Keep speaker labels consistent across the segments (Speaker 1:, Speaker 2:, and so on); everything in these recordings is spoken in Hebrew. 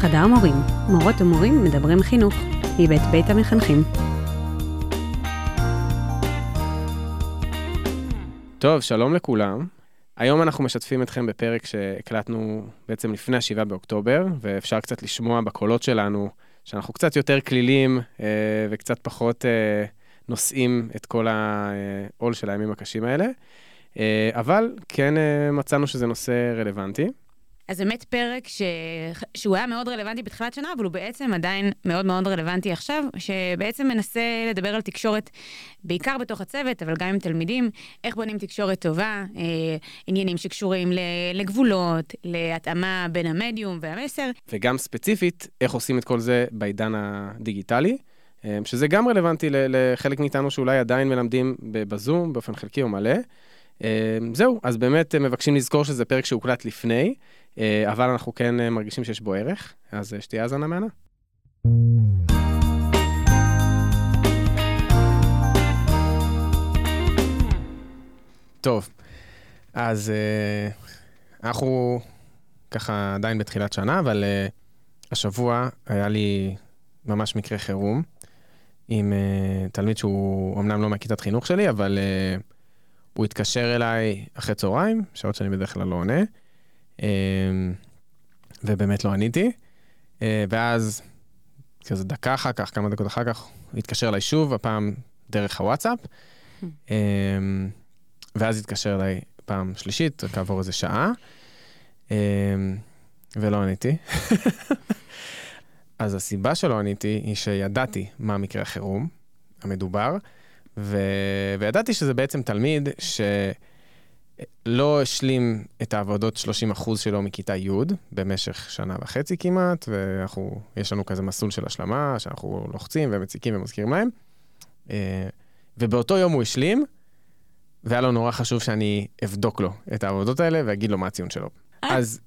Speaker 1: חדר מורים, מורות ומורים מדברים חינוך, מבית בית המחנכים.
Speaker 2: טוב, שלום לכולם. היום אנחנו משתפים אתכם בפרק שהקלטנו בעצם לפני ה-7 באוקטובר, ואפשר קצת לשמוע בקולות שלנו שאנחנו קצת יותר כלילים אה, וקצת פחות אה, נושאים את כל העול של הימים הקשים האלה. אה, אבל כן מצאנו שזה נושא רלוונטי.
Speaker 1: אז באמת פרק ש... שהוא היה מאוד רלוונטי בתחילת שנה, אבל הוא בעצם עדיין מאוד מאוד רלוונטי עכשיו, שבעצם מנסה לדבר על תקשורת בעיקר בתוך הצוות, אבל גם עם תלמידים, איך בונים תקשורת טובה, אה, עניינים שקשורים לגבולות, להתאמה בין המדיום והמסר.
Speaker 2: וגם ספציפית, איך עושים את כל זה בעידן הדיגיטלי. אה, שזה גם רלוונטי לחלק מאיתנו שאולי עדיין מלמדים בזום באופן חלקי או מלא. אה, זהו, אז באמת מבקשים לזכור שזה פרק שהוקלט לפני, אה, אבל אנחנו כן אה, מרגישים שיש בו ערך, אז אה, שתהיה האזנה מהנה. טוב, אז אנחנו ככה עדיין בתחילת שנה, אבל השבוע היה לי ממש מקרה חירום עם תלמיד שהוא אמנם לא מהכיתת חינוך שלי, אבל הוא התקשר אליי אחרי צהריים, שעות שאני בדרך כלל לא עונה. אמ, ובאמת לא עניתי. אה, ואז, כזה דקה אחר כך, כמה דקות אחר כך, הוא התקשר אליי שוב, הפעם דרך הוואטסאפ. אמ, ואז התקשר אליי פעם שלישית, כעבור איזה שעה, אמ, ולא עניתי. אז הסיבה שלא עניתי היא שידעתי מה מקרה החירום המדובר, ו... וידעתי שזה בעצם תלמיד ש... לא השלים את העבודות 30% שלו מכיתה י' במשך שנה וחצי כמעט, ויש לנו כזה מסלול של השלמה, שאנחנו לוחצים ומציקים ומזכירים להם. אה, ובאותו יום הוא השלים, והיה לו נורא חשוב שאני אבדוק לו את העבודות האלה ואגיד לו מה הציון שלו. אז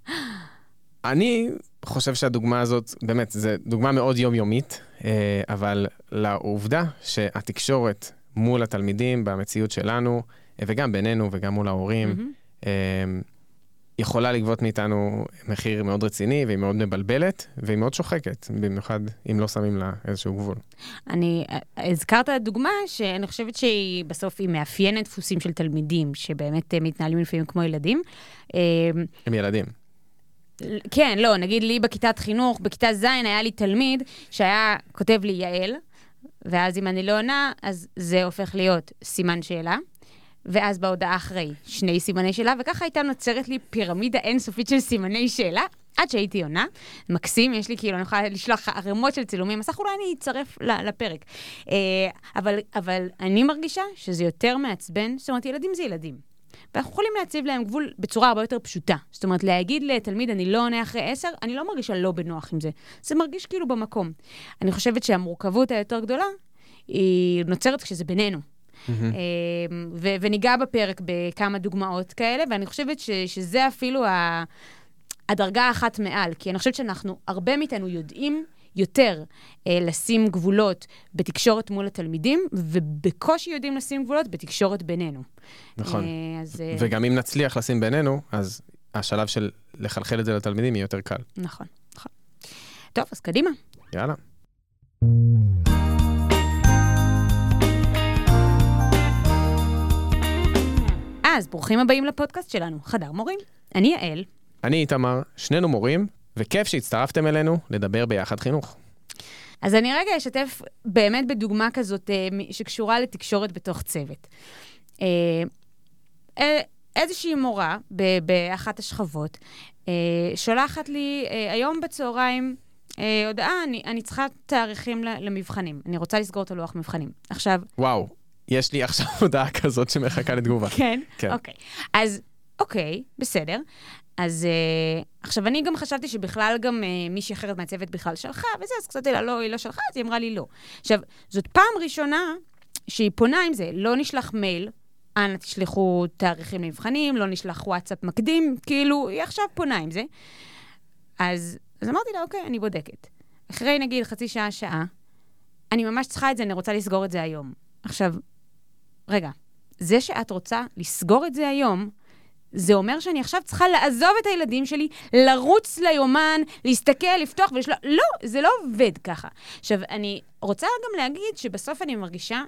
Speaker 2: אני חושב שהדוגמה הזאת, באמת, זו דוגמה מאוד יומיומית, אה, אבל לעובדה שהתקשורת מול התלמידים במציאות שלנו, וגם בינינו וגם מול ההורים, mm-hmm. יכולה לגבות מאיתנו מחיר מאוד רציני, והיא מאוד מבלבלת, והיא מאוד שוחקת, במיוחד אם לא שמים לה איזשהו גבול.
Speaker 1: אני, הזכרת דוגמה שאני חושבת שהיא בסוף היא מאפיינת דפוסים של תלמידים, שבאמת אה, מתנהלים לפעמים כמו ילדים.
Speaker 2: אמ, הם ילדים.
Speaker 1: כן, לא, נגיד לי בכיתת חינוך, בכיתה ז' היה לי תלמיד שהיה כותב לי יעל, ואז אם אני לא עונה, אז זה הופך להיות סימן שאלה. ואז בהודעה אחרי, שני סימני שאלה, וככה הייתה נוצרת לי פירמידה אינסופית של סימני שאלה, עד שהייתי עונה. מקסים, יש לי כאילו, אני יכולה לשלוח ערימות של צילומי מסך, אולי אני אצרף לפרק. אה, אבל, אבל אני מרגישה שזה יותר מעצבן, זאת אומרת, ילדים זה ילדים. ואנחנו יכולים להציב להם גבול בצורה הרבה יותר פשוטה. זאת אומרת, להגיד לתלמיד, אני לא עונה אחרי עשר, אני לא מרגישה לא בנוח עם זה. זה מרגיש כאילו במקום. אני חושבת שהמורכבות היותר גדולה, היא נוצרת כשזה בינינו. Mm-hmm. ו- וניגע בפרק בכמה דוגמאות כאלה, ואני חושבת ש- שזה אפילו ה- הדרגה האחת מעל, כי אני חושבת שאנחנו, הרבה מאיתנו יודעים יותר אה, לשים גבולות בתקשורת מול התלמידים, ובקושי יודעים לשים גבולות בתקשורת בינינו.
Speaker 2: נכון. אה, אז, אה, וגם אם נצליח לשים בינינו, אז השלב של לחלחל את זה לתלמידים יהיה יותר קל.
Speaker 1: נכון, נכון. טוב, אז קדימה.
Speaker 2: יאללה.
Speaker 1: אז ברוכים הבאים לפודקאסט שלנו, חדר מורים. אני יעל.
Speaker 2: אני איתמר, שנינו מורים, וכיף שהצטרפתם אלינו לדבר ביחד חינוך.
Speaker 1: אז אני רגע אשתף באמת בדוגמה כזאת אה, שקשורה לתקשורת בתוך צוות. אה, אה, איזושהי מורה באחת השכבות שולחת לי היום בצהריים הודעה, אני, אני צריכה תאריכים למבחנים. אני רוצה לסגור את הלוח מבחנים. עכשיו...
Speaker 2: וואו, יש לי עכשיו הודעה כזאת שמחכה לתגובה.
Speaker 1: כן? כן. אוקיי. אז, אוקיי, בסדר. אז uh, עכשיו, אני גם חשבתי שבכלל גם uh, מישהי אחרת מהצוות בכלל שלחה, וזה, אז קצת לא, היא לא שלחה, אז היא אמרה לי לא. עכשיו, זאת פעם ראשונה שהיא פונה עם זה, לא נשלח מייל, אנא תשלחו תאריכים למבחנים, לא נשלח וואטסאפ מקדים, כאילו, היא עכשיו פונה עם זה. אז, אז אמרתי לה, אוקיי, אני בודקת. אחרי נגיד חצי שעה, שעה, אני ממש צריכה את זה, אני רוצה לסגור את זה היום. עכשיו, רגע, זה שאת רוצה לסגור את זה היום, זה אומר שאני עכשיו צריכה לעזוב את הילדים שלי, לרוץ ליומן, להסתכל, לפתוח ולשלוח... לא, זה לא עובד ככה. עכשיו, אני רוצה גם להגיד שבסוף אני מרגישה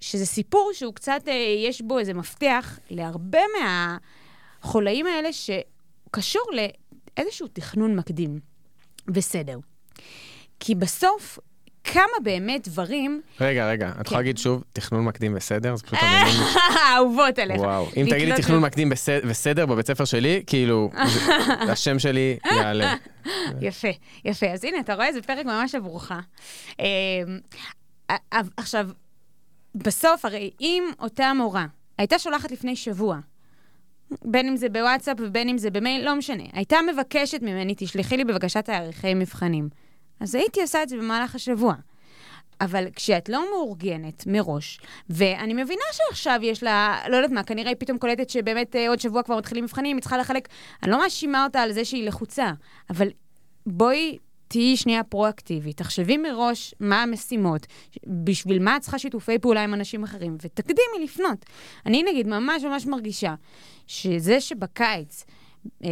Speaker 1: שזה סיפור שהוא קצת, אה, יש בו איזה מפתח להרבה מהחולאים האלה שקשור לאיזשהו תכנון מקדים וסדר. כי בסוף, כמה באמת דברים...
Speaker 2: רגע, רגע, את יכולה להגיד שוב תכנון מקדים וסדר? זה פשוט המילים...
Speaker 1: אהובות עליך.
Speaker 2: וואו, אם תגידי תכנון מקדים וסדר בבית ספר שלי, כאילו, השם שלי יעלה.
Speaker 1: יפה, יפה. אז הנה, אתה רואה, זה פרק ממש עבורך. אמ, עכשיו, בסוף, הרי אם אותה מורה הייתה שולחת לפני שבוע, בין אם זה בוואטסאפ ובין אם זה במייל, לא משנה, הייתה מבקשת ממני, תשלחי לי בבקשה תאריכי מבחנים. אז הייתי עושה את זה במהלך השבוע. אבל כשאת לא מאורגנת מראש, ואני מבינה שעכשיו יש לה, לא יודעת מה, כנראה היא פתאום קולטת שבאמת אה, עוד שבוע כבר מתחילים מבחנים, היא צריכה לחלק, אני לא מאשימה אותה על זה שהיא לחוצה, אבל בואי תהיי שנייה פרואקטיבית, תחשבי מראש מה המשימות, בשביל מה את צריכה שיתופי פעולה עם אנשים אחרים, ותקדימי לפנות. אני נגיד ממש ממש מרגישה שזה שבקיץ,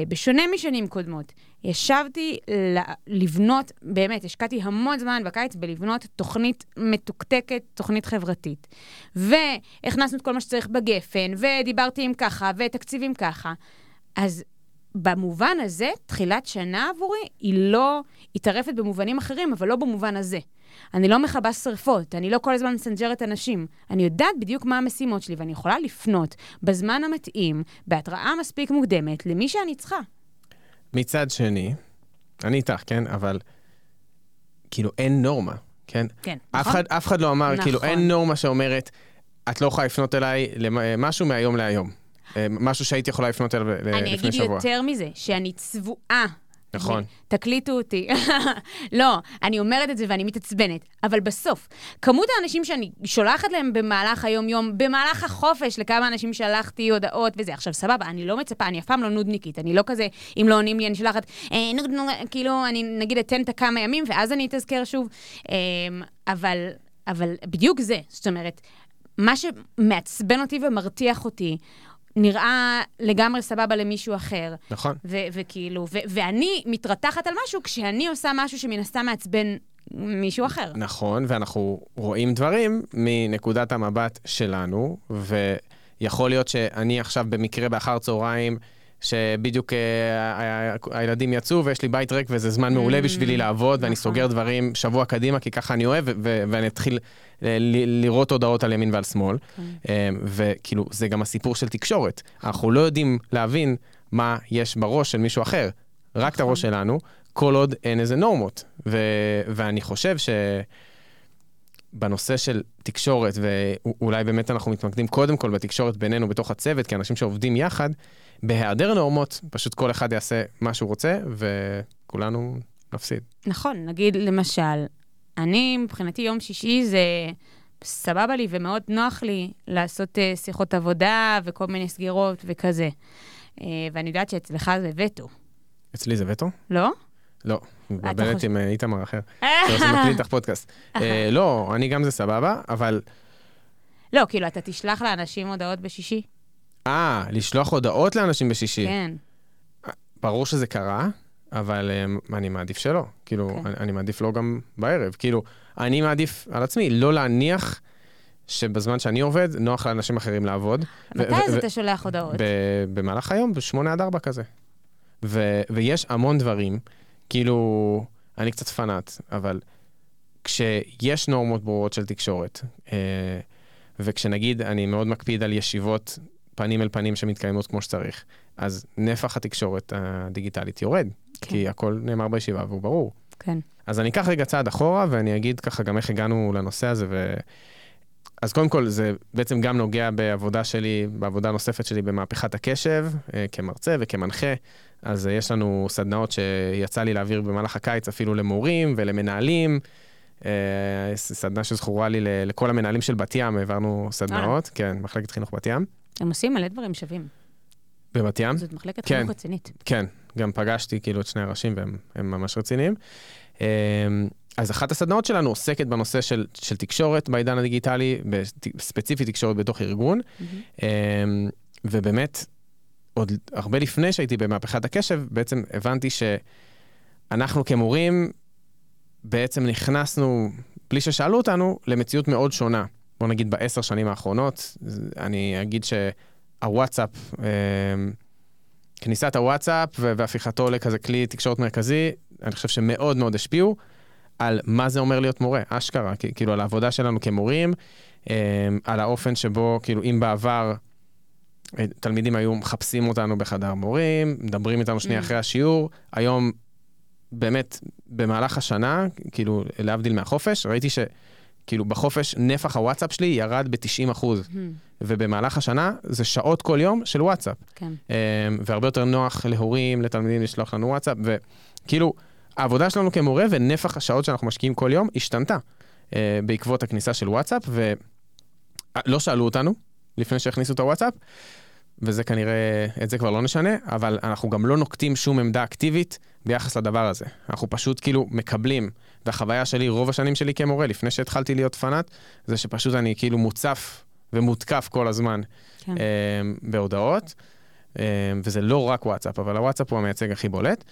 Speaker 1: בשונה משנים קודמות, ישבתי לבנות, באמת, השקעתי המון זמן בקיץ בלבנות תוכנית מתוקתקת, תוכנית חברתית. והכנסנו את כל מה שצריך בגפן, ודיברתי עם ככה, ותקציבים ככה. אז במובן הזה, תחילת שנה עבורי היא לא, היא טרפת במובנים אחרים, אבל לא במובן הזה. אני לא מכבה שרפות, אני לא כל הזמן מסנג'רת אנשים. אני יודעת בדיוק מה המשימות שלי, ואני יכולה לפנות בזמן המתאים, בהתראה מספיק מוקדמת, למי שאני צריכה.
Speaker 2: מצד שני, אני איתך, כן? אבל כאילו אין נורמה, כן?
Speaker 1: כן,
Speaker 2: אף
Speaker 1: נכון?
Speaker 2: אחד, אף אחד לא אמר,
Speaker 1: נכון.
Speaker 2: כאילו אין נורמה שאומרת, את לא יכולה לפנות אליי למשהו מהיום להיום. אה, משהו שהייתי יכולה לפנות אליו
Speaker 1: אני
Speaker 2: לפני
Speaker 1: אגיד
Speaker 2: שבוע.
Speaker 1: יותר מזה, שאני צבועה.
Speaker 2: נכון.
Speaker 1: תקליטו אותי. לא, אני אומרת את זה ואני מתעצבנת. אבל בסוף, כמות האנשים שאני שולחת להם במהלך היום-יום, במהלך החופש, לכמה אנשים שלחתי הודעות וזה. עכשיו, סבבה, אני לא מצפה, אני אף פעם לא נודניקית. אני לא כזה, אם לא עונים לי, אני שולחת, אה, nud, nud, כאילו, אני נגיד אתן את הכמה ימים, ואז אני אתזכר שוב. אה, אבל, אבל בדיוק זה. זאת אומרת, מה שמעצבן אותי ומרתיח אותי, נראה לגמרי סבבה למישהו אחר.
Speaker 2: נכון.
Speaker 1: ו- וכאילו, ו- ואני מתרתחת על משהו כשאני עושה משהו שמן הסתם מעצבן מישהו אחר.
Speaker 2: נכון, ואנחנו רואים דברים מנקודת המבט שלנו, ויכול להיות שאני עכשיו במקרה באחר צהריים, שבדיוק אה, ה- ה- הילדים יצאו ויש לי בית ריק וזה זמן מעולה בשבילי לעבוד, ואני
Speaker 1: נכון.
Speaker 2: סוגר דברים שבוע קדימה, כי ככה אני אוהב, ואני אתחיל אה, לראות הודעות על ימין ועל שמאל. אה, וכאילו, זה גם הסיפור של תקשורת. אנחנו לא יודעים להבין מה יש בראש של מישהו אחר, רק את הראש שלנו, כל עוד אין איזה נורמות. ואני חושב ש... בנושא של תקשורת, ואולי באמת אנחנו מתמקדים קודם כל בתקשורת בינינו בתוך הצוות, כאנשים שעובדים יחד, בהיעדר נורמות, פשוט כל אחד יעשה מה שהוא רוצה, וכולנו נפסיד.
Speaker 1: נכון, נגיד למשל, אני מבחינתי יום שישי זה סבבה לי ומאוד נוח לי לעשות uh, שיחות עבודה וכל מיני סגירות וכזה. Uh, ואני יודעת שאצלך זה וטו,
Speaker 2: אצלי זה וטו?
Speaker 1: לא?
Speaker 2: לא, מבלבלת
Speaker 1: חושב-
Speaker 2: עם אה, איתמר אחר, שמקליט איתך פודקאסט. אה, לא, אני גם זה סבבה, אבל...
Speaker 1: לא, כאילו, אתה תשלח לאנשים הודעות בשישי?
Speaker 2: אה, לשלוח הודעות לאנשים בשישי.
Speaker 1: כן.
Speaker 2: ברור שזה קרה, אבל um, אני מעדיף שלא. כאילו,
Speaker 1: כן.
Speaker 2: אני, אני מעדיף לא גם בערב. כאילו, אני מעדיף על עצמי לא להניח שבזמן שאני עובד, נוח לאנשים אחרים לעבוד.
Speaker 1: מתי אז אתה שולח הודעות?
Speaker 2: במהלך היום, ב-8 עד 4 כזה. ו- ויש המון דברים, כאילו, אני קצת פנאט, אבל כשיש נורמות ברורות של תקשורת, אה, וכשנגיד אני מאוד מקפיד על ישיבות פנים אל פנים שמתקיימות כמו שצריך, אז נפח התקשורת הדיגיטלית יורד,
Speaker 1: כן.
Speaker 2: כי הכל נאמר בישיבה והוא ברור.
Speaker 1: כן.
Speaker 2: אז אני אקח רגע צעד אחורה ואני אגיד ככה גם איך הגענו לנושא הזה. ו... אז קודם כל, זה בעצם גם נוגע בעבודה שלי, בעבודה נוספת שלי במהפכת הקשב, אה, כמרצה וכמנחה. אז אה, יש לנו סדנאות שיצא לי להעביר במהלך הקיץ אפילו למורים ולמנהלים. אה, סדנה שזכורה לי לכל המנהלים של בת ים, העברנו סדנאות, כן, מחלקת חינוך בת ים.
Speaker 1: הם עושים מלא דברים שווים.
Speaker 2: בבת ים?
Speaker 1: זאת מחלקת
Speaker 2: כן.
Speaker 1: חינוך רצינית.
Speaker 2: כן, גם פגשתי כאילו את שני הראשים והם הם ממש רציניים. אמ, אז אחת הסדנאות שלנו עוסקת בנושא של, של תקשורת בעידן הדיגיטלי, בספציפית תקשורת בתוך ארגון, אמ, ובאמת, עוד הרבה לפני שהייתי במהפכת הקשב, בעצם הבנתי שאנחנו כמורים בעצם נכנסנו, בלי ששאלו אותנו, למציאות מאוד שונה. בוא נגיד בעשר שנים האחרונות, אני אגיד שהוואטסאפ, אה, כניסת הוואטסאפ והפיכתו לכזה כלי תקשורת מרכזי, אני חושב שמאוד מאוד השפיעו על מה זה אומר להיות מורה, אשכרה, כאילו על העבודה שלנו כמורים, אה, על האופן שבו, כאילו אם בעבר תלמידים היו מחפשים אותנו בחדר מורים, מדברים איתנו שנייה mm. אחרי השיעור, היום באמת במהלך השנה, כאילו להבדיל מהחופש, ראיתי ש... כאילו בחופש נפח הוואטסאפ שלי ירד ב-90 אחוז. ובמהלך השנה זה שעות כל יום של וואטסאפ. כן. Um, והרבה יותר נוח להורים, לתלמידים לשלוח לנו וואטסאפ, וכאילו העבודה שלנו כמורה ונפח השעות שאנחנו משקיעים כל יום השתנתה uh, בעקבות הכניסה של וואטסאפ, ולא שאלו אותנו לפני שהכניסו את הוואטסאפ, וזה כנראה, את זה כבר לא נשנה, אבל אנחנו גם לא נוקטים שום עמדה אקטיבית ביחס לדבר הזה. אנחנו פשוט כאילו מקבלים, והחוויה שלי, רוב השנים שלי כמורה, לפני שהתחלתי להיות פנאט, זה שפשוט אני כאילו מוצף ומותקף כל הזמן כן. אה, בהודעות, אה, וזה לא רק וואטסאפ, אבל הוואטסאפ הוא המייצג הכי בולט.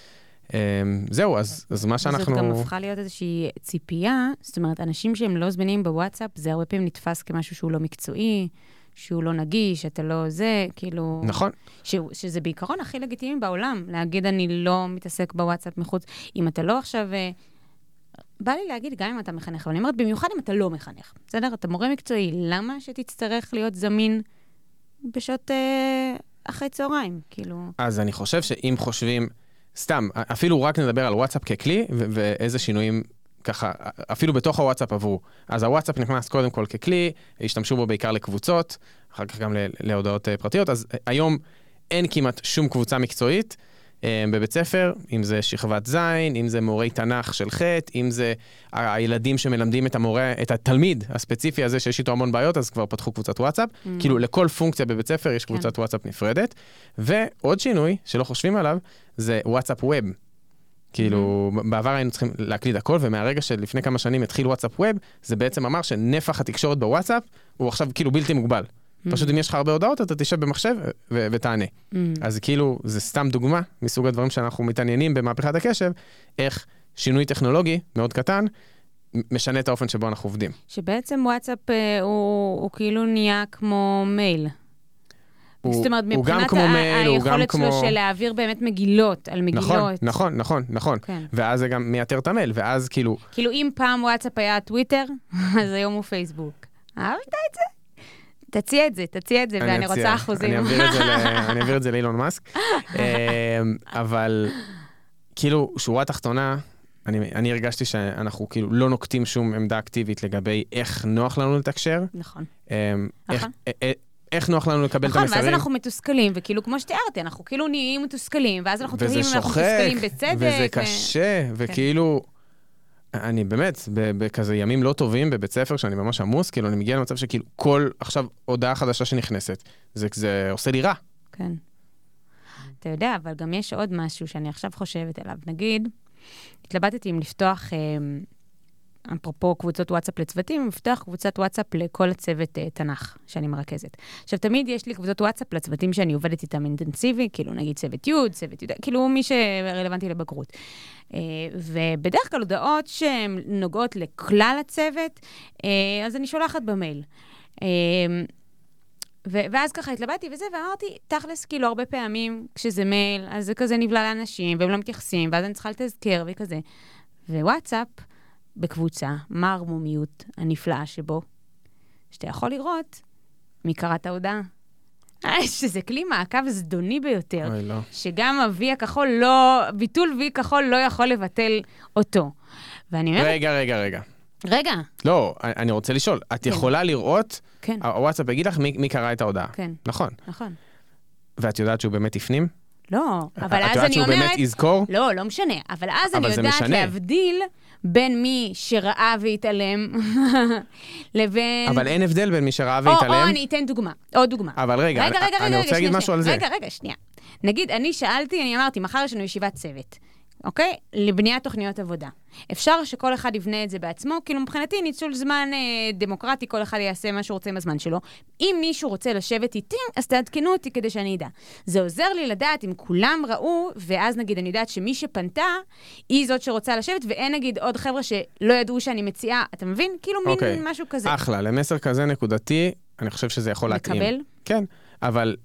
Speaker 2: אה, זהו, אז, אז מה שאנחנו...
Speaker 1: זאת גם הפכה להיות איזושהי ציפייה, זאת אומרת, אנשים שהם לא זמינים בוואטסאפ, זה הרבה פעמים נתפס כמשהו שהוא לא מקצועי. שהוא לא נגיש, אתה לא זה, כאילו...
Speaker 2: נכון.
Speaker 1: ש, שזה בעיקרון הכי לגיטימי בעולם, להגיד אני לא מתעסק בוואטסאפ מחוץ. אם אתה לא עכשיו... אה, בא לי להגיד, גם אם אתה מחנך, אבל אני אומרת, במיוחד אם אתה לא מחנך, בסדר? אתה מורה מקצועי, למה שתצטרך להיות זמין בשעות אה, אחרי צהריים, כאילו...
Speaker 2: אז אני חושב שאם חושבים, סתם, אפילו רק נדבר על וואטסאפ ככלי, ואיזה שינויים ככה, אפילו בתוך הוואטסאפ עברו. אז הוואטסאפ נכנס קודם כל ככלי, השתמשו בו בעיקר לקבוצות, אחר כך גם להודעות אה, פרטיות, אז אה, היום אין כמעט שום קבוצה מקצועית אה, בבית ספר, אם זה שכבת ז', אם זה מורי תנ"ך של ח', אם זה הילדים שמלמדים את המורה, את התלמיד הספציפי הזה שיש איתו המון בעיות, אז כבר פתחו קבוצת וואטסאפ. Mm. כאילו לכל פונקציה בבית ספר יש קבוצת כן. וואטסאפ נפרדת. ועוד שינוי שלא חושבים עליו, זה וואטסאפ ווב. כאילו. בעבר היינו צריכים להקליד הכל, ומהרגע שלפני כמה שנים התחיל וואטסאפ ווב, זה בעצם אמר שנפח התקשורת בוואטסאפ הוא עכשיו כאילו בלתי מוגבל. פשוט אם יש לך הרבה הודעות, אתה תשב במחשב ו- ותענה. אז כאילו, זה סתם דוגמה מסוג הדברים שאנחנו מתעניינים במהפכת הקשב, איך שינוי טכנולוגי מאוד קטן, משנה את האופן שבו אנחנו עובדים.
Speaker 1: שבעצם וואטסאפ אה, הוא, הוא כאילו נהיה כמו מייל.
Speaker 2: הוא, זאת אומרת, הוא גם כמו מייל, הוא גם כמו...
Speaker 1: היכולת שלו של להעביר באמת מגילות על מגילות.
Speaker 2: נכון, נכון, נכון, נכון. כן. ואז זה גם מייתר את המייל, ואז כאילו...
Speaker 1: כאילו, אם פעם וואטסאפ היה טוויטר, אז היום הוא פייסבוק. אהבת את זה? תציע את זה, תציע את זה, ואני אציע, רוצה אחוזים.
Speaker 2: אני אעביר את זה לאילון מאסק. אמ, אבל כאילו, שורה תחתונה, אני, אני הרגשתי שאנחנו כאילו לא נוקטים שום עמדה אקטיבית לגבי איך נוח לנו לתקשר.
Speaker 1: נכון.
Speaker 2: אמ, איך, נכון. איך נוח לנו לקבל
Speaker 1: נכון,
Speaker 2: את המסרים.
Speaker 1: נכון, ואז אנחנו מתוסכלים, וכאילו, כמו שתיארתי, אנחנו כאילו נהיים מתוסכלים, ואז אנחנו תוהים אם אנחנו מתוסכלים בצדק.
Speaker 2: וזה קשה, ו... וכאילו... אני באמת, בכזה ימים לא טובים בבית ספר, שאני ממש עמוס, כאילו, אני מגיע למצב שכאילו כל, עכשיו, הודעה חדשה שנכנסת, זה, זה עושה לי רע.
Speaker 1: כן. אתה יודע, אבל גם יש עוד משהו שאני עכשיו חושבת עליו. נגיד, התלבטתי אם לפתוח אה, אפרופו קבוצות וואטסאפ לצוותים, מפתח קבוצת וואטסאפ לכל הצוות uh, תנ"ך שאני מרכזת. עכשיו, תמיד יש לי קבוצות וואטסאפ לצוותים שאני עובדת איתם אינטנסיבי, כאילו נגיד צוות י', צוות י', כאילו מי שרלוונטי לבגרות. Uh, ובדרך כלל הודעות שהן נוגעות לכלל הצוות, uh, אז אני שולחת במייל. Uh, ו- ואז ככה התלבטתי וזה, ואמרתי, תכלס, כאילו, הרבה פעמים כשזה מייל, אז זה כזה נבלע לאנשים, והם לא מתייחסים, ואז אני צריכה לתזכר וכזה. ווואטסאפ, בקבוצה, מה הערמומיות הנפלאה שבו? שאתה יכול לראות מי קרא את ההודעה. אה, שזה כלי מעקב זדוני ביותר.
Speaker 2: אוי, לא.
Speaker 1: שגם ה-V הכחול לא, ביטול V כחול לא יכול לבטל אותו.
Speaker 2: ואני אומרת... רגע, רגע, רגע.
Speaker 1: רגע.
Speaker 2: לא, אני רוצה לשאול, את כן. יכולה לראות, כן. הוואטסאפ יגיד לך מי, מי קרא את ההודעה. כן. נכון.
Speaker 1: נכון.
Speaker 2: ואת יודעת שהוא באמת הפנים?
Speaker 1: לא, אבל אז אני אומרת...
Speaker 2: את יודעת שהוא באמת יזכור?
Speaker 1: לא, לא משנה. אבל אז אבל אני יודעת משנה. להבדיל בין מי שראה והתעלם לבין...
Speaker 2: אבל אין הבדל בין מי שראה והתעלם.
Speaker 1: או, או אני אתן דוגמה, עוד דוגמה.
Speaker 2: אבל רגע, רגע, רגע, אני רגע, רוצה להגיד משהו על זה.
Speaker 1: רגע, רגע, שנייה. נגיד, אני שאלתי, אני אמרתי, מחר יש לנו ישיבת צוות. אוקיי? לבניית תוכניות עבודה. אפשר שכל אחד יבנה את זה בעצמו, כאילו מבחינתי ניצול זמן אה, דמוקרטי, כל אחד יעשה מה שהוא רוצה עם הזמן שלו. אם מישהו רוצה לשבת איתי, אז תעדכנו אותי כדי שאני אדע. זה עוזר לי לדעת אם כולם ראו, ואז נגיד אני יודעת שמי שפנתה, היא זאת שרוצה לשבת, ואין נגיד עוד חבר'ה שלא ידעו שאני מציעה, אתה מבין? כאילו מין
Speaker 2: אוקיי.
Speaker 1: משהו כזה.
Speaker 2: אחלה, למסר כזה נקודתי, אני חושב שזה יכול להתאים.
Speaker 1: לקבל?
Speaker 2: כן, אבל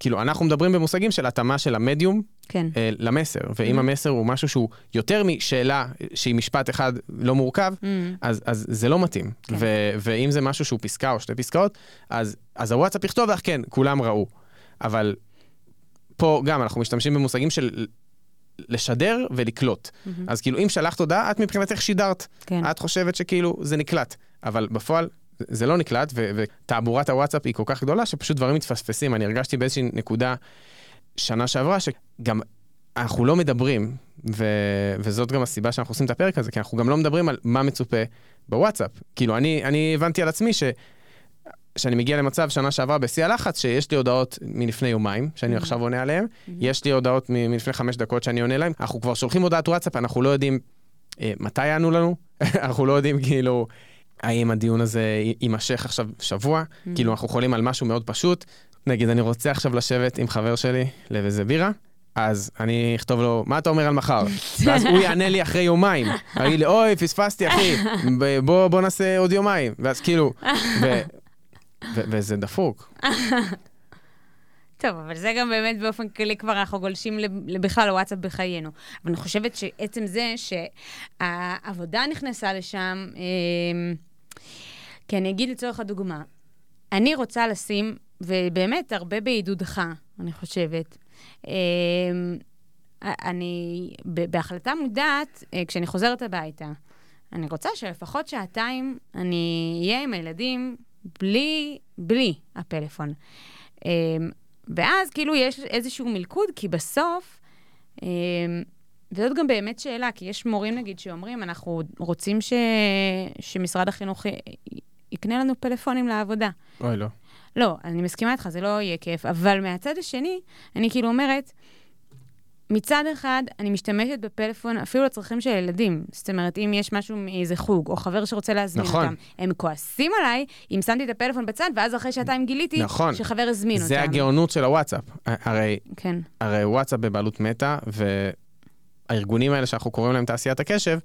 Speaker 2: כאילו, אנחנו מדברים במושגים של התאמה של המדיום
Speaker 1: כן.
Speaker 2: אה, למסר, ואם
Speaker 1: Mhm.
Speaker 2: המסר הוא משהו שהוא יותר משאלה שהיא משפט אחד לא מורכב,
Speaker 1: Mm,
Speaker 2: אז, אז זה לא מתאים.
Speaker 1: כן.
Speaker 2: ו- ואם זה משהו שהוא פסקה או שתי פסקאות, אז, אז הוואטסאפ יכתוב לך, כן, כולם ראו. אבל פה גם אנחנו משתמשים במושגים של לשדר ולקלוט.
Speaker 1: מהמם.
Speaker 2: אז כאילו, אם שלחת הודעה, את מבחינתך שידרת.
Speaker 1: כן.
Speaker 2: את חושבת שכאילו זה נקלט, אבל בפועל זה- לא נקלט, ו- ותעבורת הוואטסאפ היא כל כך גדולה, שפשוט דברים מתפספסים. אני הרגשתי באיזושהי נקודה שנה שעברה, שגם אנחנו לא מדברים, ו- וזאת גם הסיבה שאנחנו עושים את הפרק הזה, כי אנחנו גם לא מדברים על מה מצופה בוואטסאפ. כאילו, אני, אני הבנתי על עצמי ש... שאני מגיע למצב שנה שעברה בשיא הלחץ, שיש לי הודעות מלפני יומיים, שאני
Speaker 1: Mhm.
Speaker 2: עכשיו עונה עליהן, יש לי הודעות מ- מלפני חמש דקות שאני עונה להן, אנחנו כבר שולחים הודעת וואטסאפ, אנחנו לא יודעים אה, מתי יענו לנו, אנחנו לא יודעים כאילו האם הדיון הזה יימשך עכשיו שבוע,
Speaker 1: Mhm.
Speaker 2: כאילו אנחנו יכולים על משהו מאוד פשוט, נגיד אני רוצה עכשיו לשבת עם חבר שלי לאיזה בירה, אז אני אכתוב לו, מה אתה אומר על מחר? ואז הוא יענה לי אחרי יומיים, יגיד לי, אוי, פספסתי אחי, ב- בוא, בוא נעשה עוד יומיים, ואז כאילו, ו- ו- וזה דפוק.
Speaker 1: טוב, אבל זה גם באמת באופן כללי כבר אנחנו גולשים בכלל לוואטסאפ בחיינו. אבל אני חושבת שעצם זה שהעבודה נכנסה לשם, אמ, כי אני אגיד לצורך הדוגמה, אני רוצה לשים, ובאמת הרבה בעידודך, אני חושבת, אמ, אני, בהחלטה מודעת, אה, כשאני חוזרת הביתה, אני רוצה שלפחות שעתיים אני אהיה עם הילדים בלי, בלי הפלאפון. ואז כאילו יש איזשהו מלכוד, כי בסוף, אמ, וזאת גם באמת שאלה, כי יש מורים נגיד שאומרים, אנחנו רוצים ש... שמשרד החינוך י... יקנה לנו פלאפונים לעבודה.
Speaker 2: אוי, לא.
Speaker 1: לא, אני מסכימה איתך, זה לא יהיה כיף, אבל מהצד השני, אני כאילו אומרת, מצד אחד, אני משתמשת בפלאפון אפילו לצרכים של ילדים. זאת אומרת, אם יש משהו מאיזה חוג, או חבר שרוצה להזמין
Speaker 2: נכון.
Speaker 1: אותם, הם כועסים עליי אם שמתי את הפלאפון בצד, ואז אחרי שעתיים גיליתי
Speaker 2: נכון.
Speaker 1: שחבר הזמין אותם.
Speaker 2: זה הגאונות של הוואטסאפ. הרי
Speaker 1: כן,
Speaker 2: הרי וואטסאפ בבעלות מטא, והארגונים האלה שאנחנו קוראים להם תעשיית הקשב,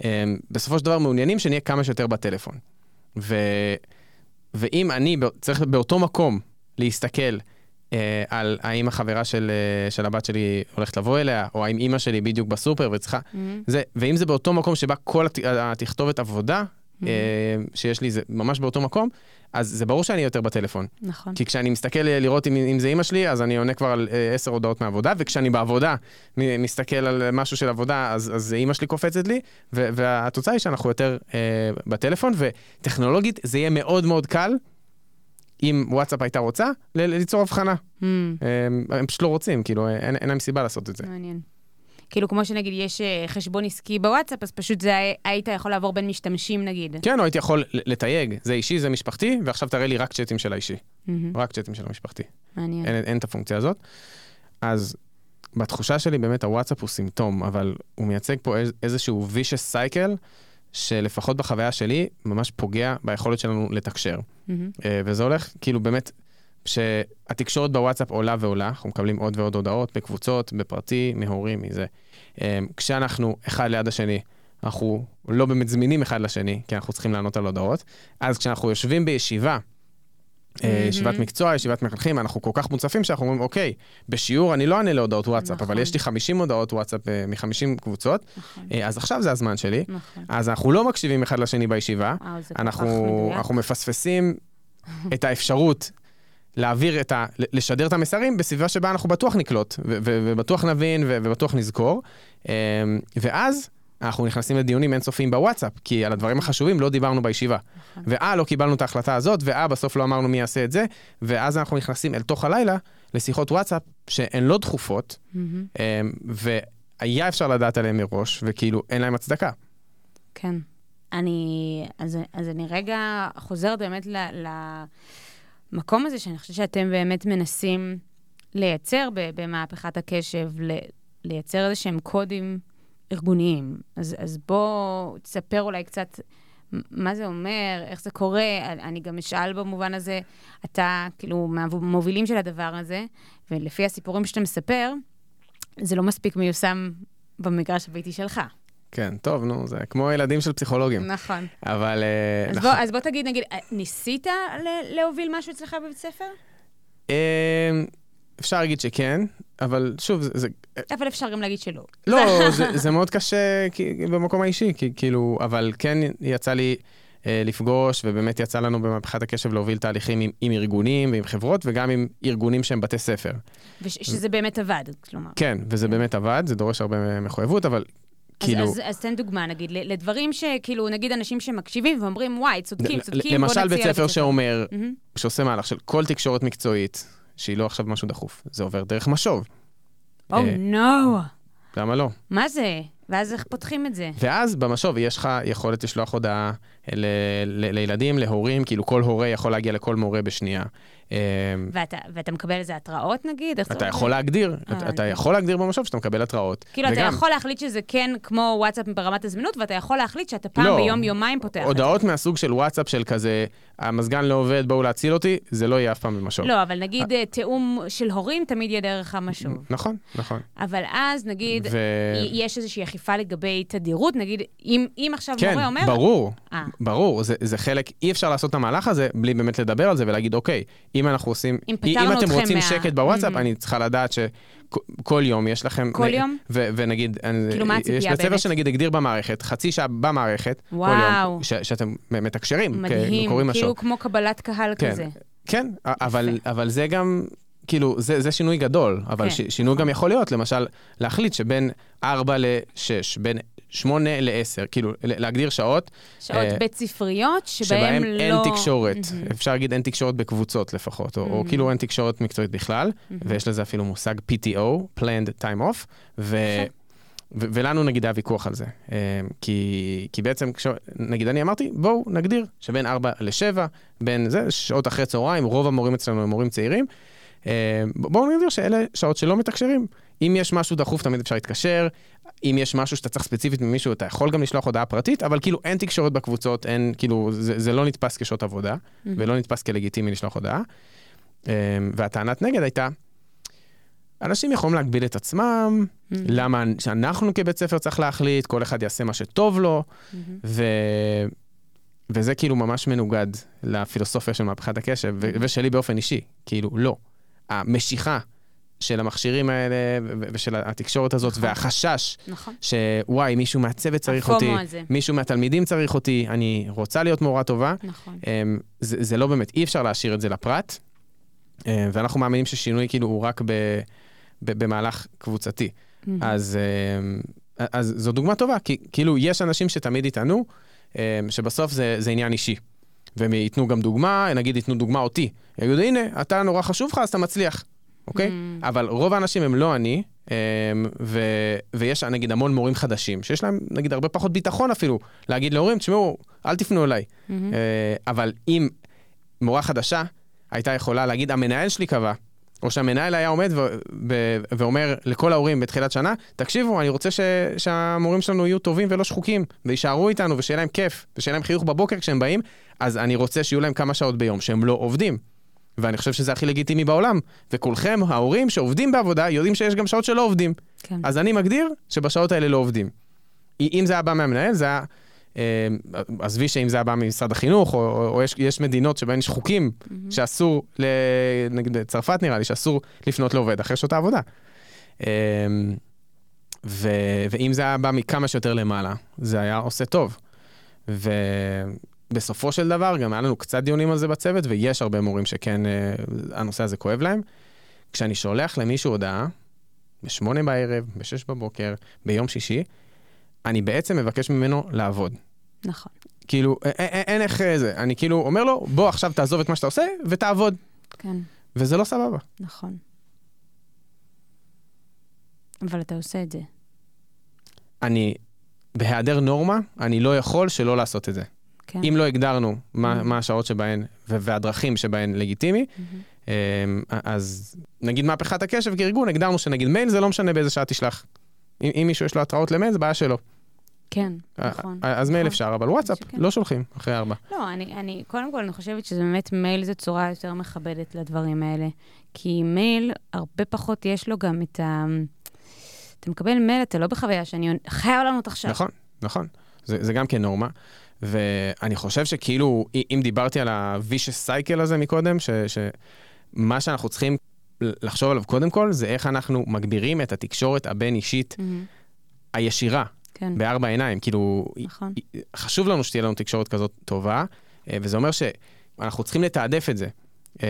Speaker 2: הם בסופו של דבר מעוניינים שנהיה כמה שיותר בטלפון. ו... ואם אני צריך באותו מקום להסתכל אה, על האם החברה של, אה, של הבת שלי הולכת לבוא אליה, או האם אימא שלי בדיוק בסופר וצריכה...
Speaker 1: מהמם.
Speaker 2: זה, ואם זה באותו מקום שבה כל הת... התכתובת עבודה, אה, שיש לי, זה ממש באותו מקום, אז זה ברור שאני יותר בטלפון.
Speaker 1: נכון.
Speaker 2: כי כשאני מסתכל אה, לראות אם, אם זה אימא שלי, אז אני עונה כבר על אה, עשר הודעות מהעבודה, וכשאני בעבודה מסתכל על משהו של עבודה, אז, אז אימא שלי קופצת לי, ו- והתוצאה היא שאנחנו יותר אה, בטלפון, וטכנולוגית זה יהיה מאוד מאוד קל, אם וואטסאפ הייתה רוצה, ליצור הבחנה. אה, הם פשוט לא רוצים, כאילו, אין, אין להם סיבה לעשות את זה.
Speaker 1: מעניין. כאילו, כמו שנגיד יש אה, חשבון עסקי בוואטסאפ, אז פשוט זה הי- היית יכול לעבור בין משתמשים נגיד.
Speaker 2: כן, או הייתי יכול לתייג, זה אישי, זה משפחתי, ועכשיו תראה לי רק צ'אטים של האישי,
Speaker 1: מהמם.
Speaker 2: רק צ'אטים של המשפחתי.
Speaker 1: מעניין.
Speaker 2: אין, אין את הפונקציה הזאת. אז בתחושה שלי באמת הוואטסאפ הוא סימפטום, אבל הוא מייצג פה איז, איזשהו vicious cycle, שלפחות בחוויה שלי, ממש פוגע ביכולת שלנו לתקשר. אה, וזה הולך, כאילו באמת, שהתקשורת בוואטסאפ עולה ועולה, אנחנו מקבלים עוד ועוד הודעות בקבוצות, בפרטי, מהורים, מזה. אה, כשאנחנו אחד ליד השני, אנחנו לא באמת זמינים אחד לשני, כי אנחנו צריכים לענות על הודעות. אז כשאנחנו יושבים בישיבה. ישיבת מקצוע, ישיבת מחנכים, אנחנו כל כך מוצפים שאנחנו אומרים, אוקיי, בשיעור אני לא אענה להודעות וואטסאפ,
Speaker 1: נכון.
Speaker 2: אבל יש לי 50 הודעות וואטסאפ מ-50 קבוצות,
Speaker 1: נכון.
Speaker 2: אה, אז עכשיו זה הזמן שלי.
Speaker 1: נכון.
Speaker 2: אז אנחנו לא מקשיבים אחד לשני בישיבה,
Speaker 1: כך
Speaker 2: אנחנו. אנחנו מפספסים את האפשרות להעביר את ה... לשדר את המסרים בסביבה שבה אנחנו בטוח נקלוט, ובטוח נבין, ובטוח נזכור. אמ, ואז אנחנו נכנסים לדיונים אינסופיים בוואטסאפ, כי על הדברים החשובים לא דיברנו בישיבה.
Speaker 1: נכון.
Speaker 2: ואה, לא קיבלנו את ההחלטה הזאת, ואה, בסוף לא אמרנו מי יעשה את זה, ואז אנחנו נכנסים אל תוך הלילה לשיחות וואטסאפ שהן לא דחופות. אמ, והיה אפשר לדעת עליהן מראש, וכאילו אין להן הצדקה.
Speaker 1: כן. אני, אז, אז אני רגע חוזרת באמת ל, למקום הזה שאני חושבת שאתם באמת מנסים לייצר במהפכת הקשב, לייצר איזה שהם קודים ארגוניים. אז, אז בוא תספר אולי קצת מה זה אומר, איך זה קורה. אני גם אשאל במובן הזה, אתה כאילו מהמובילים של הדבר הזה, ולפי הסיפורים שאתה מספר, זה לא מספיק מיושם במגרש הביתי שלך.
Speaker 2: כן, טוב, נו, זה כמו ילדים של פסיכולוגים.
Speaker 1: נכון.
Speaker 2: אבל...
Speaker 1: אז, נכון. בוא, אז בוא תגיד, נגיד, ניסית להוביל משהו אצלך בבית ספר?
Speaker 2: אמ, אפשר להגיד שכן, אבל שוב, זה... זה...
Speaker 1: אבל אפשר גם להגיד שלא.
Speaker 2: לא, זה, זה מאוד קשה כי, במקום האישי, כי, כאילו, אבל כן יצא לי אה, לפגוש, ובאמת יצא לנו במהפכת הקשב להוביל תהליכים עם, עם ארגונים ועם חברות, וגם עם ארגונים שהם בתי ספר.
Speaker 1: ושזה באמת עבד, כלומר.
Speaker 2: כן, וזה כן. באמת עבד, זה דורש הרבה מחויבות, אבל כאילו...
Speaker 1: אז, אז, אז תן דוגמה, נגיד, לדברים שכאילו, נגיד אנשים שמקשיבים ואומרים, וואי, צודקים, צודקים, בוא נציע...
Speaker 2: למשל בית ספר שאומר, mm-hmm. שעושה מהלך של כל תקשורת מקצועית, שהיא לא עכשיו משהו דחוף, זה עובר דרך משוב.
Speaker 1: או oh, נו. Uh,
Speaker 2: no. למה לא?
Speaker 1: מה זה? ואז איך פותחים את זה?
Speaker 2: ואז במשוב יש לך יכולת לשלוח הודעה ל- ל- לילדים, להורים, כאילו כל הורה יכול להגיע לכל מורה בשנייה.
Speaker 1: אמ, ואתה, ואתה מקבל איזה התראות נגיד?
Speaker 2: אתה יכול להגדיר, אה, אתה, אתה יכול להגדיר במשוב שאתה מקבל התראות.
Speaker 1: כאילו, וגם... אתה יכול להחליט שזה כן כמו וואטסאפ ברמת הזמינות, ואתה יכול להחליט שאתה פעם לא, ביום-יומיים פותח.
Speaker 2: הודעות מהסוג של וואטסאפ של כזה, המזגן לא עובד, בואו להציל אותי, זה לא יהיה אף פעם במשוב.
Speaker 1: לא, אבל נגיד אה, תיאום של הורים תמיד יהיה דרך המשוב.
Speaker 2: נכון, נכון.
Speaker 1: אבל אז נגיד, ו... יש איזושהי אכיפה לגבי תדירות, נגיד, אם, אם עכשיו
Speaker 2: כן,
Speaker 1: מורה אומר...
Speaker 2: כן, ברור, 아. אה. ברור, זה, זה חלק, אי אפשר לעשות את המהלך הזה בלי באמת לדבר על זה ולהגיד, אוקיי, אם אנחנו עושים, אם, אם אתם רוצים מה... שקט בוואטסאפ, mm-hmm. אני צריכה לדעת שכל יום יש לכם...
Speaker 1: כל נ... יום?
Speaker 2: ו- ונגיד,
Speaker 1: כאילו מה הציפייה
Speaker 2: באמת? יש בית ספר שנגיד הגדיר במערכת, חצי שעה במערכת, וואו. כל יום, ש- שאתם מתקשרים,
Speaker 1: מדהים, כאילו משהו. כמו קבלת קהל
Speaker 2: כן,
Speaker 1: כזה.
Speaker 2: כן, אבל, אבל זה גם... כאילו, זה, זה שינוי גדול, אבל כן. ש, שינוי גם יכול להיות, למשל, להחליט שבין 4 ל-6, בין שמונה לעשר, כאילו, להגדיר שעות.
Speaker 1: שעות uh, בית ספריות, שבהם לא...
Speaker 2: שבהם אין תקשורת. Mm-hmm. אפשר להגיד אין תקשורת בקבוצות לפחות, או, mm-hmm. או כאילו אין תקשורת מקצועית בכלל, mm-hmm. ויש לזה אפילו מושג PTO, Planned Time Off, ו... ו- ולנו נגיד היה ויכוח על זה. Uh, כי, כי בעצם, כש, נגיד אני אמרתי, בואו נגדיר שבין 4 ל-7, בין זה, שעות אחרי צהריים, רוב המורים אצלנו הם מורים צעירים, בואו נגדיר שאלה שעות שלא מתקשרים. אם יש משהו דחוף, תמיד אפשר להתקשר. אם יש משהו שאתה צריך ספציפית ממישהו, אתה יכול גם לשלוח הודעה פרטית, אבל כאילו אין תקשורת בקבוצות, אין, כאילו, זה, זה לא נתפס כשעות עבודה, mm-hmm. ולא נתפס כלגיטימי לשלוח הודעה. אמ, והטענת נגד הייתה, אנשים יכולים להגביל את עצמם, mm-hmm. למה שאנחנו כבית ספר צריך להחליט, כל אחד יעשה מה שטוב לו, mm-hmm. ו... וזה כאילו ממש מנוגד לפילוסופיה של מהפכת הקשב, ו... ושלי באופן אישי, כאילו, לא. המשיכה של המכשירים האלה ושל התקשורת הזאת, נכון. והחשש נכון. שוואי, מישהו מהצוות צריך אותי, מישהו מהתלמידים צריך אותי, אני רוצה להיות מורה טובה. נכון. אמ, זה, זה לא באמת, אי אפשר להשאיר את זה לפרט, אמ, ואנחנו מאמינים ששינוי כאילו הוא רק ב, ב, במהלך קבוצתי. Mm-hmm. אז, אמ, אז זו דוגמה טובה, כי כאילו יש אנשים שתמיד יטענו, שבסוף זה, זה עניין אישי. והם ייתנו גם דוגמה, נגיד ייתנו דוגמה אותי. יגידו, הנה, אתה נורא חשוב לך, אז אתה מצליח. אוקיי? Mm. אבל רוב האנשים הם לא אני, אמ, ו, ויש נגיד המון מורים חדשים, שיש להם נגיד הרבה פחות ביטחון אפילו, להגיד להורים, תשמעו, אל תפנו אליי. Mm-hmm. אבל אם מורה חדשה הייתה יכולה להגיד, המנהל שלי קבע, או שהמנהל היה עומד ו- ו- ואומר לכל ההורים בתחילת שנה, תקשיבו, אני רוצה ש- שהמורים שלנו יהיו טובים ולא שחוקים, ויישארו איתנו ושיהיה להם כיף, ושיהיה להם חיוך בבוקר כשהם באים, אז אני רוצה שיהיו להם כמה שעות ביום שהם לא עובדים. ואני חושב שזה הכי לגיטימי בעולם. וכולכם, ההורים שעובדים בעבודה, יודעים שיש גם שעות שלא עובדים. כן. אז אני מגדיר שבשעות האלה לא עובדים. אם זה היה בא מהמנהל, זה היה... אה, עזבי שאם זה היה בא ממשרד החינוך, או, או, או יש, יש מדינות שבהן יש חוקים mm-hmm. שאסור, ל, נגיד בצרפת נראה לי, שאסור לפנות לעובד אחרי שעות העבודה. אה, ו, ואם זה היה בא מכמה שיותר למעלה, זה היה עושה טוב. ו, בסופו של דבר, גם היה לנו קצת דיונים על זה בצוות, ויש הרבה מורים שכן, אה, הנושא הזה כואב להם. כשאני שולח למישהו הודעה, בשמונה בערב, בשש בבוקר, ביום שישי, אני בעצם מבקש ממנו לעבוד.
Speaker 1: נכון.
Speaker 2: כאילו, אין איך זה, אני כאילו אומר לו, בוא עכשיו תעזוב את מה שאתה עושה ותעבוד.
Speaker 1: כן.
Speaker 2: וזה לא סבבה.
Speaker 1: נכון. אבל אתה עושה את זה.
Speaker 2: אני, בהיעדר נורמה, אני לא יכול שלא לעשות את זה. כן. אם לא הגדרנו מה, mm-hmm. מה השעות שבהן והדרכים שבהן לגיטימי, mm-hmm. אז נגיד מהפכת הקשב כארגון, הגדרנו שנגיד מייל זה לא משנה באיזה שעה תשלח. אם, אם מישהו יש לו התראות למייל, זה בעיה שלו.
Speaker 1: כן, נכון.
Speaker 2: אז מייל
Speaker 1: נכון.
Speaker 2: אפשר, אבל וואטסאפ,
Speaker 1: שכן.
Speaker 2: לא שולחים אחרי ארבע.
Speaker 1: לא, אני, אני, קודם כל, אני חושבת שזה באמת מייל זו צורה יותר מכבדת לדברים האלה. כי מייל, הרבה פחות יש לו גם את ה... אתה מקבל מייל, אתה לא בחוויה שאני חייב לענות עכשיו.
Speaker 2: נכון, נכון. זה, זה גם כן נורמה. ואני חושב שכאילו, אם דיברתי על ה-vicious cycle הזה מקודם, ש, שמה שאנחנו צריכים לחשוב עליו קודם כל, זה איך אנחנו מגבירים את התקשורת הבין-אישית
Speaker 1: מהמם,
Speaker 2: הישירה,
Speaker 1: כן,
Speaker 2: בארבע עיניים. כאילו,
Speaker 1: נכון.
Speaker 2: חשוב לנו שתהיה לנו תקשורת כזאת טובה, אה, וזה אומר שאנחנו צריכים לתעדף את זה. אה,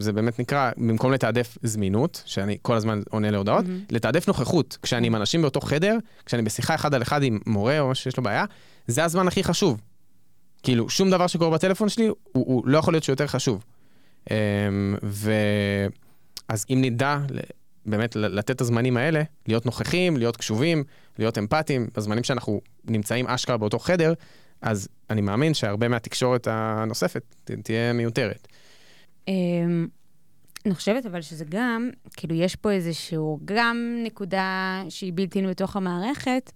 Speaker 2: זה באמת נקרא, במקום לתעדף זמינות, שאני כל הזמן עונה להודעות,
Speaker 1: מהמם.
Speaker 2: לתעדף נוכחות. כשאני עם אנשים באותו חדר, כשאני בשיחה אחד על אחד עם מורה או משהו שיש לו בעיה, זה הזמן הכי חשוב. כאילו, שום דבר שקורה בטלפון שלי, הוא, הוא לא יכול להיות שהוא יותר חשוב. אה, ו... אז אם נדע באמת לתת את הזמנים האלה, להיות נוכחים, להיות קשובים, להיות אמפתיים, בזמנים שאנחנו נמצאים אשכרה באותו חדר, אז אני מאמין שהרבה מהתקשורת הנוספת תהיה מיותרת.
Speaker 1: אמ, אני חושבת אבל שזה גם, כאילו יש פה איזשהו גם נקודה שהיא בלתי בתוך המערכת,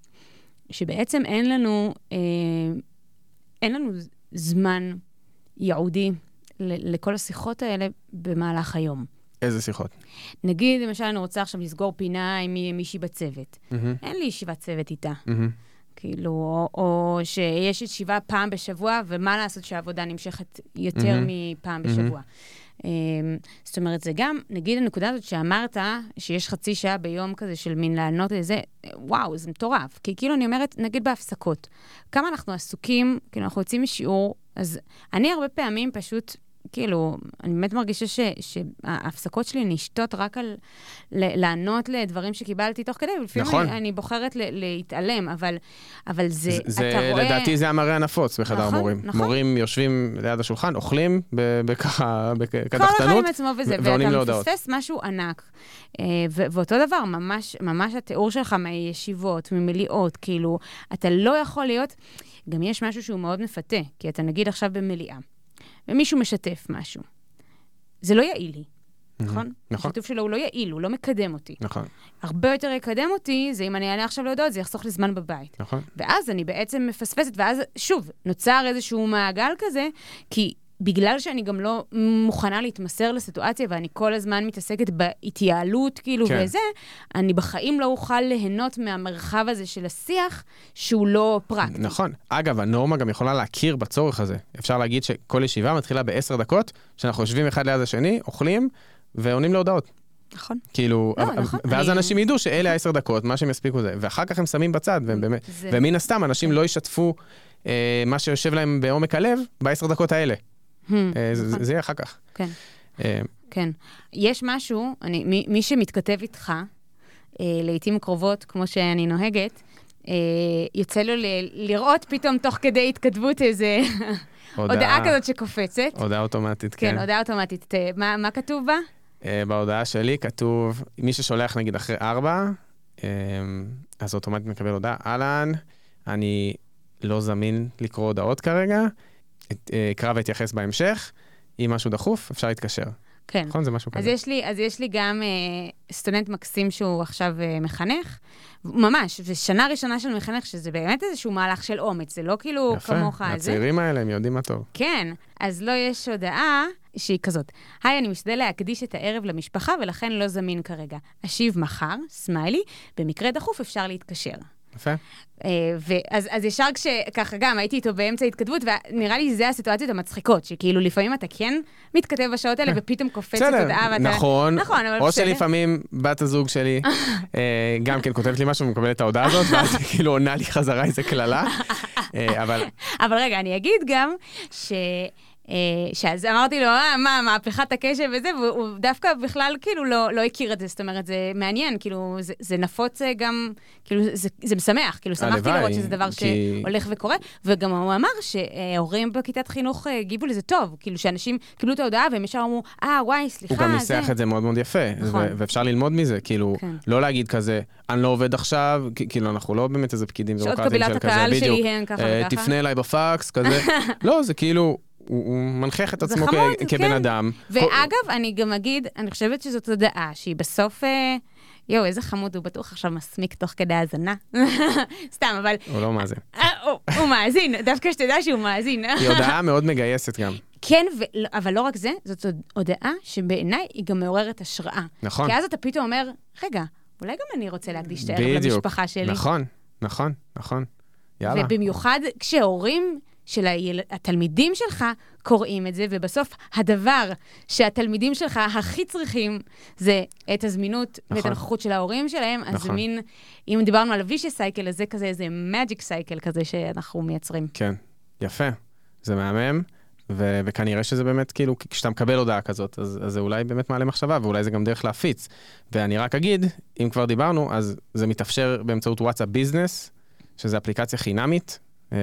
Speaker 1: שבעצם אין לנו, אה, אין לנו זמן ייעודי לכל השיחות האלה במהלך היום.
Speaker 2: איזה שיחות.
Speaker 1: נגיד, למשל, אני רוצה עכשיו לסגור פינה עם מי- מישהי בצוות.
Speaker 2: מהמם,
Speaker 1: אין לי ישיבת צוות איתה.
Speaker 2: מהמם.
Speaker 1: כאילו, או, או שיש ישיבה פעם בשבוע, ומה לעשות שהעבודה נמשכת יותר
Speaker 2: מהמם.
Speaker 1: מפעם. בשבוע. אמ, זאת אומרת, זה גם, נגיד הנקודה הזאת שאמרת, שיש חצי שעה ביום כזה של מין לענות לזה, וואו, זה מטורף. כי כאילו, אני אומרת, נגיד בהפסקות, כמה אנחנו עסוקים, כאילו, אנחנו יוצאים משיעור, אז אני הרבה פעמים פשוט... כאילו, אני באמת מרגישה ש, שההפסקות שלי נשתות רק על ל- לענות לדברים שקיבלתי תוך כדי, ולפעמים
Speaker 2: נכון.
Speaker 1: אני, אני בוחרת ל, להתעלם, אבל, אבל זה,
Speaker 2: זה, זה
Speaker 1: אתה רואה...
Speaker 2: לדעתי זה המראה הנפוץ בחדר
Speaker 1: נכון,
Speaker 2: מורים.
Speaker 1: נכון.
Speaker 2: מורים יושבים ליד השולחן, אוכלים בככה,
Speaker 1: כל אחד
Speaker 2: בקדחתנות.
Speaker 1: עם עצמו וזה, ואתה. מפספס משהו ענק. אה, ואותו דבר, ממש, ממש התיאור שלך מישיבות, ממליאות, כאילו, אתה לא יכול להיות... גם יש משהו שהוא מאוד מפתה, כי אתה נגיד עכשיו במליאה, ומישהו משתף משהו. זה לא יעיל לי, נכון?
Speaker 2: נכון,
Speaker 1: השיתוף שלו הוא לא יעיל, הוא לא מקדם אותי.
Speaker 2: נכון,
Speaker 1: הרבה יותר יקדם אותי, זה אם אני אענה עכשיו להודעות, זה יחסוך לי זמן בבית.
Speaker 2: נכון.
Speaker 1: ואז אני בעצם מפספסת, ואז שוב, נוצר איזשהו מעגל כזה, כי בגלל שאני גם לא מוכנה להתמסר לסיטואציה, ואני כל הזמן מתעסקת בהתייעלות, כאילו,
Speaker 2: כן.
Speaker 1: וזה, אני בחיים לא אוכל ליהנות מהמרחב הזה של השיח, שהוא לא פרקטי.
Speaker 2: נכון. אגב, הנורמה גם יכולה להכיר בצורך הזה. אפשר להגיד שכל ישיבה מתחילה בעשר דקות, שאנחנו יושבים אחד ליד השני, אוכלים ועונים להודעות.
Speaker 1: נכון.
Speaker 2: כאילו,
Speaker 1: לא,
Speaker 2: אבל-
Speaker 1: נכון,
Speaker 2: ואז
Speaker 1: אני-
Speaker 2: אנשים ידעו שאלה העשר דקות, מה שהם יספיקו זה, ואחר כך הם שמים בצד, והם באמת,
Speaker 1: זה-
Speaker 2: ומן הסתם אנשים לא ישתפו אה, מה שיושב להם בעומק הלב בעשר דקות האלה. אה, זה-
Speaker 1: נכון.
Speaker 2: זה יהיה אחר כך.
Speaker 1: כן.
Speaker 2: אה,
Speaker 1: כן. יש משהו, אני, מי, מי שמתכתב איתך, אה, לעיתים קרובות, כמו שאני נוהגת, אה, יוצא לו ל, לראות פתאום תוך כדי התכתבות איזה הודעה כזאת שקופצת.
Speaker 2: הודעה אוטומטית,
Speaker 1: כן,
Speaker 2: כן.
Speaker 1: הודעה אוטומטית. אה, מה, מה כתוב בה?
Speaker 2: אה, בהודעה שלי כתוב, מי ששולח נגיד אחרי ארבע, אה, אז אוטומטית מקבל הודעה, אהלן, אני לא זמין לקרוא הודעות כרגע, אקרא ואתייחס בהמשך, אם משהו דחוף, אפשר להתקשר.
Speaker 1: כן.
Speaker 2: נכון? זה משהו
Speaker 1: אז
Speaker 2: כזה.
Speaker 1: יש לי, אז יש לי גם אה, סטודנט מקסים שהוא עכשיו אה, מחנך, ממש, ושנה ראשונה של מחנך, שזה באמת איזשהו מהלך של אומץ, זה לא כאילו כמוך.
Speaker 2: יפה,
Speaker 1: זה.
Speaker 2: הצעירים האלה, הם יודעים מה טוב.
Speaker 1: כן, אז לא יש הודעה שהיא כזאת. היי, אני משתדל להקדיש את הערב למשפחה ולכן לא זמין כרגע. אשיב מחר, סמיילי, במקרה דחוף אפשר להתקשר.
Speaker 2: יפה.
Speaker 1: אה, ואז אז ישר כשככה גם הייתי איתו באמצע התכתבות, ונראה לי זה הסיטואציות המצחיקות, שכאילו לפעמים אתה כן מתכתב בשעות האלה ופתאום קופצת הודעה ואתה...
Speaker 2: נכון.
Speaker 1: נכון, אבל
Speaker 2: או
Speaker 1: בסדר.
Speaker 2: שלפעמים בת הזוג שלי אה, גם כן כותבת לי משהו ומקבלת את ההודעה הזאת, ואז היא כאילו עונה לי חזרה איזה קללה. אה, אבל
Speaker 1: אבל רגע, אני אגיד גם ש... אה, שאז אמרתי לו, אה, מה, מהפכת הקשב וזה, והוא דווקא בכלל כאילו לא, לא הכיר את זה, זאת אומרת, זה מעניין, כאילו, זה, זה נפוץ אה, גם, כאילו, זה, זה משמח, כאילו, שמחתי לראות שזה דבר
Speaker 2: כי-
Speaker 1: שהולך וקורה, וגם הוא אמר שהורים בכיתת חינוך אה, הגיבו לזה טוב, כאילו, שאנשים קיבלו את ההודעה והם ישר אמרו, אה, וואי, סליחה,
Speaker 2: הוא גם
Speaker 1: זה...
Speaker 2: ניסח את זה מאוד מאוד יפה,
Speaker 1: נכון.
Speaker 2: ו- ואפשר ללמוד מזה, כאילו,
Speaker 1: כן.
Speaker 2: לא להגיד כזה, אני לא עובד עכשיו, כאילו, אנחנו לא באמת איזה פקידים
Speaker 1: שעות
Speaker 2: ביורוקרטיים
Speaker 1: קבלת
Speaker 2: של כזה,
Speaker 1: הקהל
Speaker 2: בדיוק.
Speaker 1: שלי הן ככה
Speaker 2: אה,
Speaker 1: וככה.
Speaker 2: תפנה אליי בפקס, כזה. לא, זה כאילו, הוא הוא מנכיח את עצמו כ-
Speaker 1: חמוד,
Speaker 2: כבן
Speaker 1: כן.
Speaker 2: אדם.
Speaker 1: ואגב, אני גם אגיד, אני חושבת שזאת הודעה שהיא בסוף, אה, יואו, איזה חמוד, הוא בטוח עכשיו מסמיק תוך כדי האזנה. סתם, אבל...
Speaker 2: הוא לא מאזין.
Speaker 1: אה, הוא- הוא מאזין, דווקא שתדע שהוא מאזין.
Speaker 2: היא הודעה מאוד מגייסת גם.
Speaker 1: כן, ו- אבל לא רק זה, זאת הוד- הודעה שבעיניי היא גם מעוררת השראה.
Speaker 2: נכון.
Speaker 1: כי אז אתה פתאום אומר, רגע, אולי גם אני רוצה להקדיש את הערב
Speaker 2: בדיוק.
Speaker 1: למשפחה שלי.
Speaker 2: נכון, נכון, נכון. יאללה.
Speaker 1: ובמיוחד כשהורים של היל... התלמידים שלך קוראים את זה, ובסוף הדבר שהתלמידים שלך הכי צריכים זה את הזמינות ואת
Speaker 2: נכון.
Speaker 1: הנוכחות של ההורים שלהם, אז זה
Speaker 2: נכון.
Speaker 1: מין, אם דיברנו על ה vicious cycle, אז זה כזה איזה magic cycle כזה שאנחנו מייצרים.
Speaker 2: כן, יפה. זה מהמם, ו- וכנראה שזה באמת, כאילו, כשאתה מקבל הודעה כזאת, אז, אז זה אולי באמת מעלה מחשבה, ואולי זה גם דרך להפיץ. ואני רק אגיד, אם כבר דיברנו, אז זה מתאפשר באמצעות WhatsApp Business, שזו אפליקציה חינמית. אה,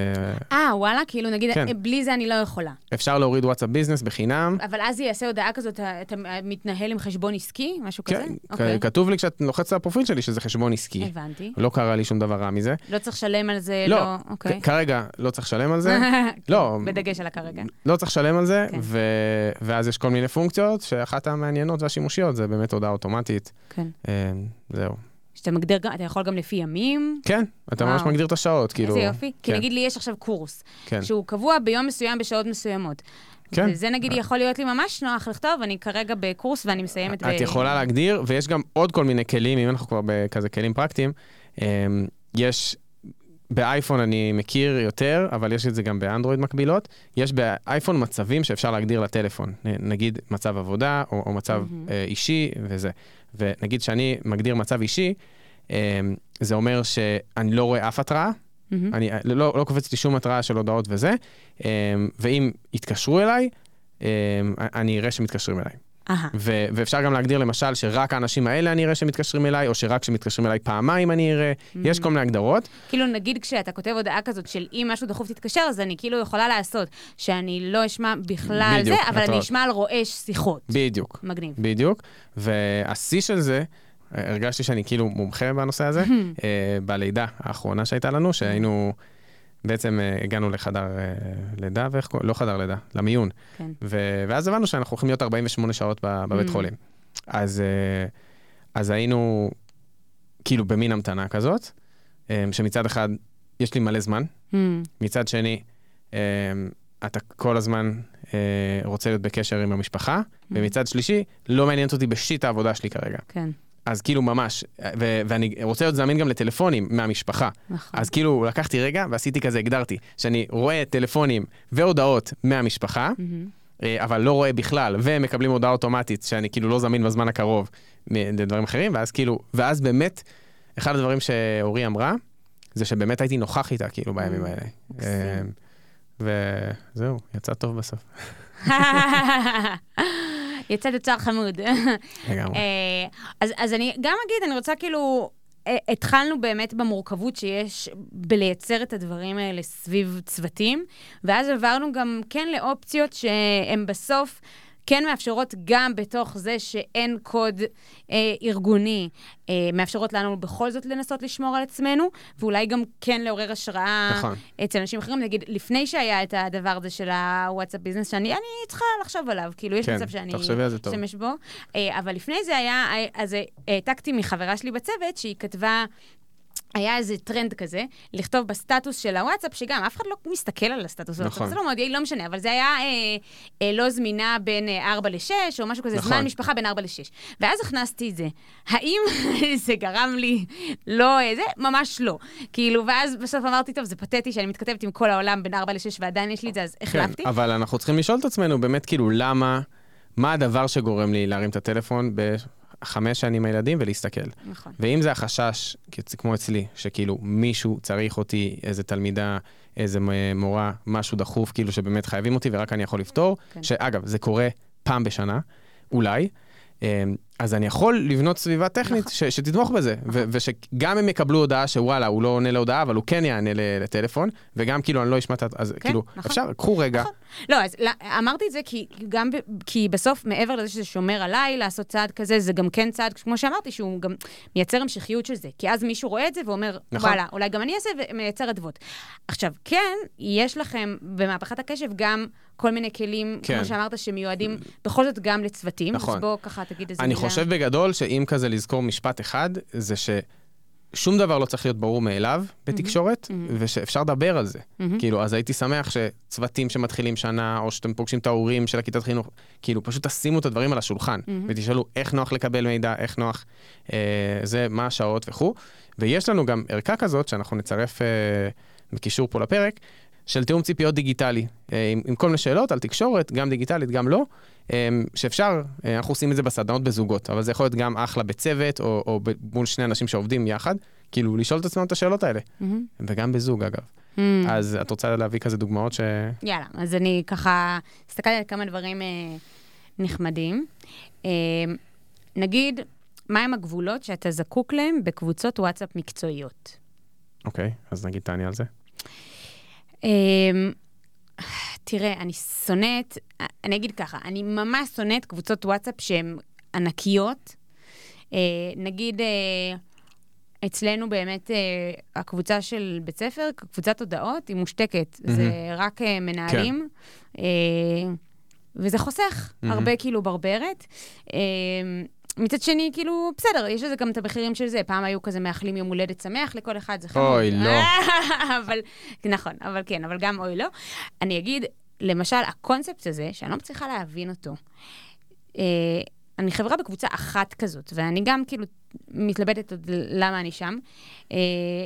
Speaker 1: אה, וואלה, כאילו נגיד,
Speaker 2: כן.
Speaker 1: אה, בלי זה אני לא יכולה.
Speaker 2: אפשר להוריד וואטסאפ ביזנס בחינם.
Speaker 1: אבל אז זה יעשה הודעה כזאת, אתה אתה מתנהל עם חשבון עסקי? משהו כזה?
Speaker 2: כן,
Speaker 1: אוקיי.
Speaker 2: כ- כתוב לי כשאת לוחצת על הפרופיל שלי שזה חשבון עסקי.
Speaker 1: הבנתי.
Speaker 2: לא קרה לי שום דבר רע מזה.
Speaker 1: לא צריך לשלם על זה,
Speaker 2: לא,
Speaker 1: לא, אוקיי.
Speaker 2: כ- כרגע לא צריך לשלם על זה. לא,
Speaker 1: בדגש על הכרגע.
Speaker 2: לא צריך לשלם על זה,
Speaker 1: כן.
Speaker 2: ו- ואז יש כל מיני פונקציות, שאחת המעניינות והשימושיות זה באמת הודעה אוטומטית.
Speaker 1: כן.
Speaker 2: אה, זהו.
Speaker 1: שאתה מגדיר, אתה יכול גם לפי ימים.
Speaker 2: כן, אתה ממש
Speaker 1: וואו.
Speaker 2: מגדיר את השעות, כאילו.
Speaker 1: איזה יופי. כי
Speaker 2: כן,
Speaker 1: נגיד לי יש עכשיו קורס,
Speaker 2: כן,
Speaker 1: שהוא קבוע ביום מסוים בשעות מסוימות.
Speaker 2: כן.
Speaker 1: וזה נגיד יכול להיות לי ממש נוח לכתוב, אני כרגע בקורס ואני מסיימת
Speaker 2: את יכולה להגדיר, ויש גם עוד כל מיני כלים, אם אנחנו כבר בכזה כלים פרקטיים. אה, יש, באייפון אני מכיר יותר, אבל יש את זה גם באנדרואיד מקבילות. יש באייפון מצבים שאפשר להגדיר לטלפון, נגיד מצב עבודה או, או מצב. אה, אישי וזה. ונגיד שאני מגדיר מצב אישי, אה, זה אומר שאני לא רואה אף התראה,
Speaker 1: מהמם.
Speaker 2: אני, לא, לא קופץ לי שום התראה של הודעות וזה, אה, ואם יתקשרו אליי, אה, אני אראה שמתקשרים אליי. ו- ואפשר גם להגדיר למשל שרק האנשים האלה אני אראה שמתקשרים אליי, או שרק כשמתקשרים אליי פעמיים אני אראה, יש כל מיני הגדרות.
Speaker 1: כאילו נגיד כשאתה כותב הודעה כזאת של אם משהו דחוף תתקשר, אז אני כאילו יכולה לעשות שאני לא אשמע בכלל
Speaker 2: בדיוק,
Speaker 1: זה, אבל אני אשמע על רועש שיחות.
Speaker 2: בדיוק,
Speaker 1: מגניב.
Speaker 2: בדיוק. והשיא של זה, הרגשתי שאני כאילו מומחה בנושא הזה, אה, בלידה האחרונה שהייתה לנו, שהיינו, בעצם אה, הגענו לחדר אה, לידה, ואיך קוראים? לא חדר לידה, למיון.
Speaker 1: כן.
Speaker 2: ו- ואז הבנו שאנחנו הולכים להיות 48 שעות בבית
Speaker 1: Mm.
Speaker 2: חולים. אז, אה, אז היינו כאילו במין המתנה כזאת, שמצד אחד יש לי מלא זמן,
Speaker 1: Hmm,
Speaker 2: מצד שני, אתה כל הזמן רוצה להיות בקשר עם המשפחה, ומצד שלישי, לא מעניינת אותי בשיט העבודה שלי כרגע.
Speaker 1: כן,
Speaker 2: אז כאילו ממש, ו- ואני רוצה להיות זמין גם לטלפונים מהמשפחה.
Speaker 1: נכון.
Speaker 2: אז כאילו לקחתי רגע ועשיתי כזה, הגדרתי, שאני רואה טלפונים והודעות מהמשפחה. אה, אבל לא רואה בכלל, והם מקבלים הודעה אוטומטית שאני כאילו לא זמין בזמן הקרוב לדברים אחרים, ואז כאילו, ואז באמת, אחד הדברים שאורי אמרה, זה שבאמת הייתי נוכח איתה כאילו בימים
Speaker 1: Mm,
Speaker 2: האלה. אה, וזהו, יצא טוב בסוף.
Speaker 1: יצא תוצר חמוד.
Speaker 2: לגמרי.
Speaker 1: אה, אז, אז אני גם אגיד, אני רוצה כאילו, אה, התחלנו באמת במורכבות שיש בלייצר את הדברים האלה סביב צוותים, ואז עברנו גם כן לאופציות שהן בסוף... כן מאפשרות גם בתוך זה שאין קוד אה, ארגוני, אה, מאפשרות לנו בכל זאת לנסות לשמור על עצמנו, ואולי גם כן לעורר השראה
Speaker 2: נכון.
Speaker 1: אצל אנשים אחרים. נגיד, לפני שהיה את הדבר הזה של הוואטסאפ ביזנס, שאני אני צריכה לחשוב עליו, כאילו, יש
Speaker 2: כן,
Speaker 1: מצב שאני. אשתמש בו. אה, אבל לפני זה היה, אה, אז אה, העתקתי מחברה שלי בצוות, שהיא כתבה... היה איזה טרנד כזה, לכתוב בסטטוס של הוואטסאפ, שגם אף אחד לא מסתכל על הסטטוס,
Speaker 2: נכון.
Speaker 1: נכון. זה לא מאוד יעיל, לא משנה, אבל זה היה אה, אה, לא זמינה בין אה, 4 ל-6, או משהו כזה,
Speaker 2: נכון.
Speaker 1: זמן משפחה בין 4 ל-6. ואז הכנסתי את זה. האם זה גרם לי לא, אה, זה? ממש לא. כאילו, ואז בסוף אמרתי, טוב, זה פתטי שאני מתכתבת עם כל העולם בין 4 ל-6 ועדיין יש לי את זה, אז החלפתי.
Speaker 2: כן, אבל אנחנו צריכים לשאול את עצמנו באמת כאילו למה, מה הדבר שגורם לי להרים את הטלפון בחמש שנים עם הילדים ולהסתכל.
Speaker 1: נכון.
Speaker 2: ואם זה החשש, כמו אצלי, שכאילו מישהו צריך אותי, איזה תלמידה, איזה מורה, משהו דחוף, כאילו שבאמת חייבים אותי ורק אני יכול לפתור,
Speaker 1: כן.
Speaker 2: שאגב, זה קורה פעם בשנה, אולי. אז אני יכול לבנות סביבה טכנית ש- שתתמוך בזה, ו- ושגם הם יקבלו הודעה שוואלה, הוא לא עונה להודעה, אבל הוא כן יענה לטלפון, וגם כאילו אני לא אשמע את ה... אז כאילו,
Speaker 1: נכון.
Speaker 2: אפשר, קחו רגע,
Speaker 1: נכון. לא, אז אמרתי את זה כי גם, כי בסוף, מעבר לזה שזה שומר עליי לעשות צעד כזה, זה גם כן צעד, כמו שאמרתי, שהוא גם מייצר המשכיות של זה. כי אז מישהו רואה את זה ואומר,
Speaker 2: נכון.
Speaker 1: וואלה, אולי גם אני אעשה, ומייצר אדוות. עכשיו, כן, יש לכם במהפכת הקשב גם כל מיני כלים,
Speaker 2: כן.
Speaker 1: כמו שאמרת, שמיועדים בכל זאת גם לצוותים.
Speaker 2: נכון.
Speaker 1: אז בוא ככה תגיד איזה
Speaker 2: אני
Speaker 1: מילה.
Speaker 2: חושב בגדול שאם כזה לזכור משפט אחד, זה ששום דבר לא צריך להיות ברור מאליו בתקשורת,
Speaker 1: מהמם.
Speaker 2: ושאפשר לדבר על זה.
Speaker 1: מהמם.
Speaker 2: כאילו, אז הייתי שמח שצוותים שמתחילים שנה, או שאתם פוגשים את ההורים של הכיתת חינוך, כאילו, פשוט תשימו את הדברים על השולחן,
Speaker 1: מהמם.
Speaker 2: ותשאלו איך נוח לקבל מידע, איך נוח, אה, זה, מה השעות וכו'. ויש לנו גם ערכה כזאת, שאנחנו נצרף אה, בקישור פה לפרק, של תיאום ציפיות דיגיטלי, אה, עם, עם כל מיני שאלות על תקשורת, גם דיגיטלית, גם לא, אה, שאפשר, אה, אנחנו עושים את זה בסדנאות בזוגות, אבל זה יכול להיות גם אחלה בצוות, או, או ב- מול שני אנשים שעובדים יחד, כאילו, לשאול את עצמם את השאלות האלה,
Speaker 1: מהמם.
Speaker 2: וגם בזוג אגב.
Speaker 1: מהמם.
Speaker 2: אז את רוצה להביא כזה דוגמאות ש...
Speaker 1: יאללה, אז אני ככה הסתכלתי על כמה דברים אה, נחמדים. אה, נגיד, מהם הגבולות שאתה זקוק להם בקבוצות וואטסאפ מקצועיות?
Speaker 2: אוקיי, אז נגיד תעני על זה.
Speaker 1: אה, תראה, אני שונאת, אני אגיד ככה, אני ממש שונאת קבוצות וואטסאפ שהן ענקיות. אה, נגיד, אה, אצלנו באמת אה, הקבוצה של בית ספר, קבוצת הודעות, היא מושתקת. זה רק מנהלים, אה, וזה חוסך
Speaker 2: מהמם.
Speaker 1: הרבה כאילו ברברת. מצד שני, כאילו, בסדר, יש לזה גם את המחירים של זה. פעם היו כזה מאחלים יום הולדת שמח לכל אחד, זה חמוד.
Speaker 2: אוי, לא.
Speaker 1: אבל, נכון, אבל כן, אבל גם אוי לא. אני אגיד, למשל, הקונספט הזה, שאני לא מצליחה להבין אותו, אה, אני חברה בקבוצה אחת כזאת, ואני גם כאילו מתלבטת עוד למה אני שם. אה,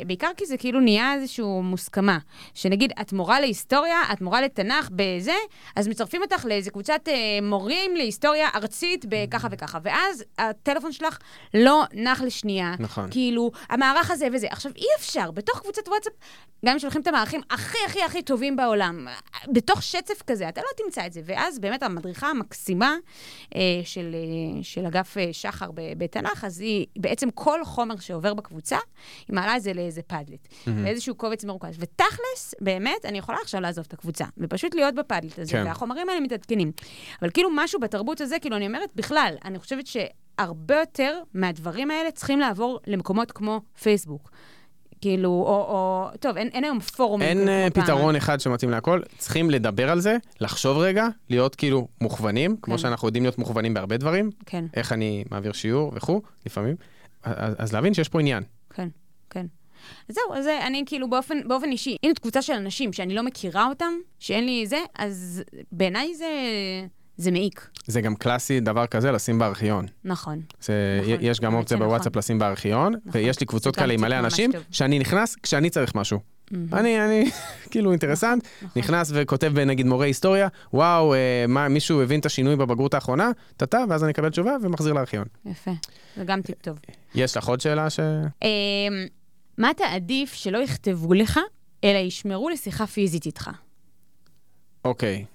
Speaker 1: בעיקר כי זה כאילו נהיה איזושהי מוסכמה. שנגיד, את מורה להיסטוריה, את מורה לתנ"ך בזה, אז מצרפים אותך לאיזה קבוצת אה, מורים להיסטוריה ארצית בככה וככה. ואז הטלפון שלך לא נח לשנייה.
Speaker 2: נכון.
Speaker 1: כאילו, המערך הזה וזה. עכשיו, אי אפשר, בתוך קבוצת וואטסאפ, גם אם שולחים את המערכים הכי הכי הכי טובים בעולם, בתוך שצף כזה, אתה לא תמצא את זה. ואז באמת המדריכה המקסימה אה, של, אה, של אגף אה, שחר בתנ"ך, אז היא, בעצם כל חומר שעובר בקבוצה, היא מעלה את זה לאיזה פאדלט,
Speaker 2: מהמם.
Speaker 1: לאיזשהו קובץ מרוכז. ותכלס, באמת, אני יכולה עכשיו לעזוב את הקבוצה, ופשוט להיות בפאדלט הזה,
Speaker 2: כן.
Speaker 1: והחומרים האלה מתעדכנים. אבל כאילו משהו בתרבות הזה, כאילו, אני אומרת, בכלל, אני חושבת שהרבה יותר מהדברים האלה צריכים לעבור למקומות כמו פייסבוק. כאילו, או, או טוב, אין, אין היום פורומים.
Speaker 2: אין
Speaker 1: כמו
Speaker 2: אה,
Speaker 1: פעם.
Speaker 2: פתרון אחד שמתאים להכל, צריכים לדבר על זה, לחשוב רגע, להיות כאילו מוכוונים, כמו
Speaker 1: כן.
Speaker 2: שאנחנו יודעים להיות מוכוונים בהרבה דברים,
Speaker 1: כן,
Speaker 2: איך אני מעביר שיעור וכו', לפעמים. אז, אז להבין שיש פה עניין.
Speaker 1: כן, כן. זהו, אז זה, אני כאילו באופן, באופן אישי, אם זאת קבוצה של אנשים שאני לא מכירה אותם, שאין לי זה, אז בעיניי זה, זה מעיק.
Speaker 2: זה גם קלאסי דבר כזה לשים בארכיון.
Speaker 1: נכון.
Speaker 2: זה,
Speaker 1: נכון,
Speaker 2: יש גם אופציה
Speaker 1: שנכון.
Speaker 2: בוואטסאפ לשים בארכיון,
Speaker 1: נכון.
Speaker 2: ויש לי קבוצות כאלה עם מלא אנשים,
Speaker 1: טוב.
Speaker 2: שאני נכנס כשאני צריך משהו.
Speaker 1: מהמם.
Speaker 2: אני, אני, כאילו אינטרסנט,
Speaker 1: נכון.
Speaker 2: נכנס וכותב נגיד מורה היסטוריה, וואו, אה, מה, מישהו הבין את השינוי בבגרות האחרונה, טאטה, ואז אני אקבל תשובה ומחזיר לארכיון.
Speaker 1: יפה, זה גם טיפ טוב.
Speaker 2: יש לך עוד שאלה ש...
Speaker 1: אמ, מה אתה עדיף שלא יכתבו לך, אלא ישמרו לשיחה פיזית איתך?
Speaker 2: אוקיי.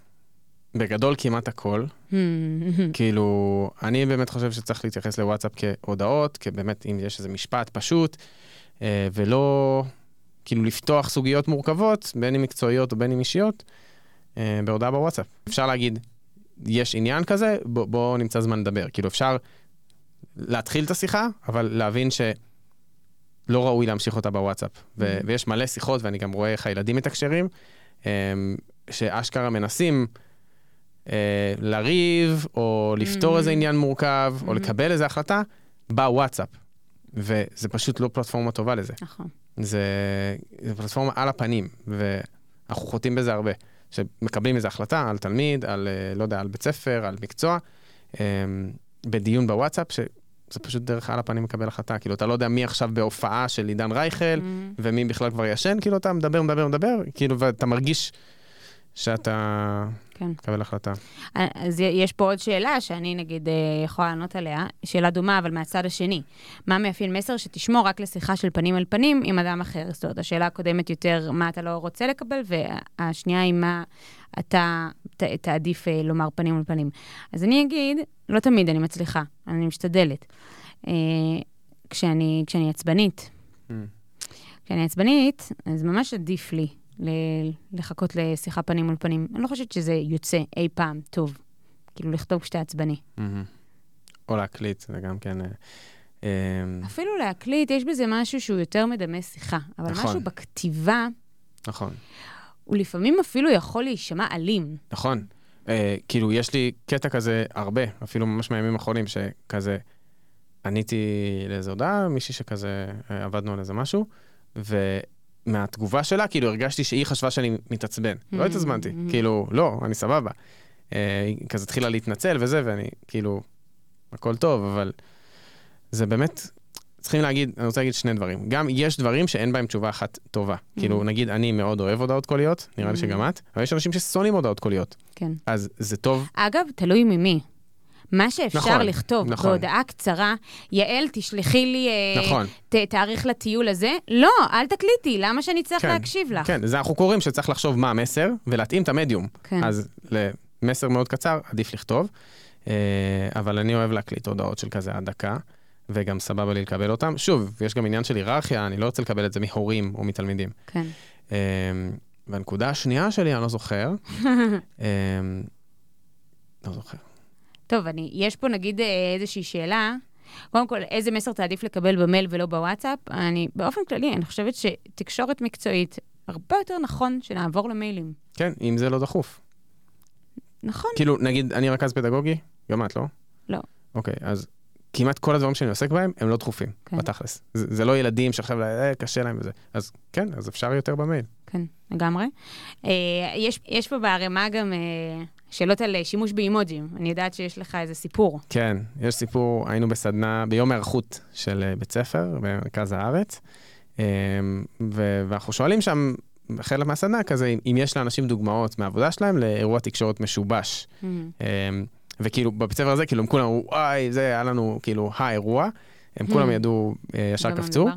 Speaker 2: בגדול כמעט הכל.
Speaker 1: Hmm,
Speaker 2: כאילו, אני באמת חושב שצריך להתייחס לוואטסאפ כהודעות, כבאמת אם יש איזה משפט פשוט, אה, ולא כאילו לפתוח סוגיות מורכבות, בין אם מקצועיות או בין אם אישיות, אה, בהודעה בוואטסאפ. אפשר להגיד, יש עניין כזה, בוא, בוא נמצא זמן לדבר. כאילו, אפשר להתחיל את השיחה, אבל להבין שלא ראוי להמשיך אותה בוואטסאפ. ו-
Speaker 1: Mhm.
Speaker 2: ויש מלא שיחות, ואני גם רואה איך הילדים מתקשרים, אה, שאשכרה מנסים לריב, או לפתור
Speaker 1: Mhm.
Speaker 2: איזה עניין מורכב, או
Speaker 1: Mhm.
Speaker 2: לקבל איזה החלטה, בוואטסאפ. וזה פשוט לא פלטפורמה טובה לזה.
Speaker 1: נכון.
Speaker 2: זה, זה פלטפורמה על הפנים, ואנחנו חוטאים בזה הרבה. שמקבלים איזו החלטה על תלמיד, על, אה, לא יודע, על בית ספר, על מקצוע, אה, בדיון בוואטסאפ, שזה פשוט דרך על הפנים מקבל החלטה. כאילו, אתה לא יודע מי עכשיו בהופעה של עידן רייכל,
Speaker 1: Mm,
Speaker 2: ומי בכלל כבר ישן, כאילו, אתה מדבר, מדבר, מדבר, כאילו, ואתה מרגיש שאתה
Speaker 1: כן.
Speaker 2: מקבל החלטה.
Speaker 1: אז יש פה עוד שאלה שאני נגיד אה, יכולה לענות עליה, שאלה דומה אבל מהצד השני. מה מאפיין מסר שתשמור רק לשיחה של פנים אל פנים עם אדם אחר? זאת אומרת, השאלה הקודמת יותר מה אתה לא רוצה לקבל, והשנייה היא מה אתה ת, תעדיף אה, לומר פנים אל פנים. אז אני אגיד, לא תמיד אני מצליחה, אני משתדלת. אה, כשאני, כשאני עצבנית, כשאני עצבנית, אז ממש עדיף לי לחכות לשיחה פנים מול פנים. אני לא חושבת שזה יוצא אי פעם טוב. כאילו, לכתוב כשאתה עצבני.
Speaker 2: או להקליט, זה גם כן... אה, אה,
Speaker 1: אפילו להקליט, יש בזה משהו שהוא יותר מדמה שיחה. אבל
Speaker 2: נכון.
Speaker 1: משהו בכתיבה,
Speaker 2: נכון,
Speaker 1: הוא לפעמים אפילו יכול להישמע אלים.
Speaker 2: נכון. אה, כאילו, יש לי קטע כזה הרבה, אפילו ממש מהימים האחרונים, שכזה, עניתי לאיזו הודעה, מישהי שכזה, אה, עבדנו על איזה משהו, ומהתגובה שלה, כאילו הרגשתי שהיא חשבה שאני מתעצבן. לא
Speaker 1: Mm,
Speaker 2: התעצבנתי,
Speaker 1: mm.
Speaker 2: כאילו, לא, אני סבבה. אה, היא כזה התחילה להתנצל וזה, ואני, כאילו, הכל טוב, אבל זה באמת, צריכים להגיד, אני רוצה להגיד שני דברים. גם יש דברים שאין בהם תשובה אחת טובה. כאילו, נגיד, אני מאוד אוהב הודעות קוליות, נראה לי
Speaker 1: Mm.
Speaker 2: שגם את, אבל יש אנשים ששונאים הודעות קוליות.
Speaker 1: כן.
Speaker 2: אז זה טוב,
Speaker 1: אגב, תלוי ממי. מה שאפשר
Speaker 2: נכון,
Speaker 1: לכתוב
Speaker 2: נכון.
Speaker 1: בהודעה קצרה, יעל, תשלחי לי אה,
Speaker 2: נכון.
Speaker 1: ת, תאריך לטיול הזה, לא, אל תקליטי, למה שאני צריך
Speaker 2: כן,
Speaker 1: להקשיב לך?
Speaker 2: כן, זה אנחנו קוראים שצריך לחשוב מה המסר ולהתאים את המדיום.
Speaker 1: כן.
Speaker 2: אז למסר מאוד קצר, עדיף לכתוב. אה, אבל אני אוהב להקליט הודעות של כזה עד דקה, וגם סבבה לי לקבל אותם. שוב, יש גם עניין של היררכיה, אני לא רוצה לקבל את זה מהורים או מתלמידים.
Speaker 1: כן.
Speaker 2: אה, והנקודה השנייה שלי, אני לא זוכר. לא זוכר.
Speaker 1: טוב, אני, יש פה נגיד אה, איזושהי שאלה. קודם כל, איזה מסר תעדיף לקבל במייל ולא בוואטסאפ? אני, באופן כללי, אני חושבת שתקשורת מקצועית, הרבה יותר נכון שנעבור למיילים.
Speaker 2: כן, אם זה לא דחוף.
Speaker 1: נכון.
Speaker 2: כאילו, נגיד, אני רכז פדגוגי, גם את, לא?
Speaker 1: לא.
Speaker 2: אוקיי, אז כמעט כל הדברים שאני עוסק בהם, הם לא דחופים,
Speaker 1: כן.
Speaker 2: בתכלס. זה, זה לא ילדים שעכשיו אה, קשה להם וזה. אז כן, אז אפשר יותר במייל.
Speaker 1: כן, לגמרי. אה, יש, יש פה בערימה גם אה, שאלות על אה, שימוש באימוג'ים. אני יודעת שיש לך איזה סיפור.
Speaker 2: כן, יש סיפור, היינו בסדנה, ביום היערכות של אה, בית ספר במרכז הארץ, ו- ואנחנו שואלים שם, חלק מהסדנה כזה, אם- יש לאנשים דוגמאות מהעבודה שלהם לאירוע תקשורת משובש.
Speaker 1: Mm.
Speaker 2: אה, וכאילו, בבית ספר הזה, כאילו, הם כולם אמרו, וואי, זה היה לנו, כאילו, האירוע. הם כולם
Speaker 1: Hmm.
Speaker 2: ידעו, אה, ישר קפצו.
Speaker 1: Mm.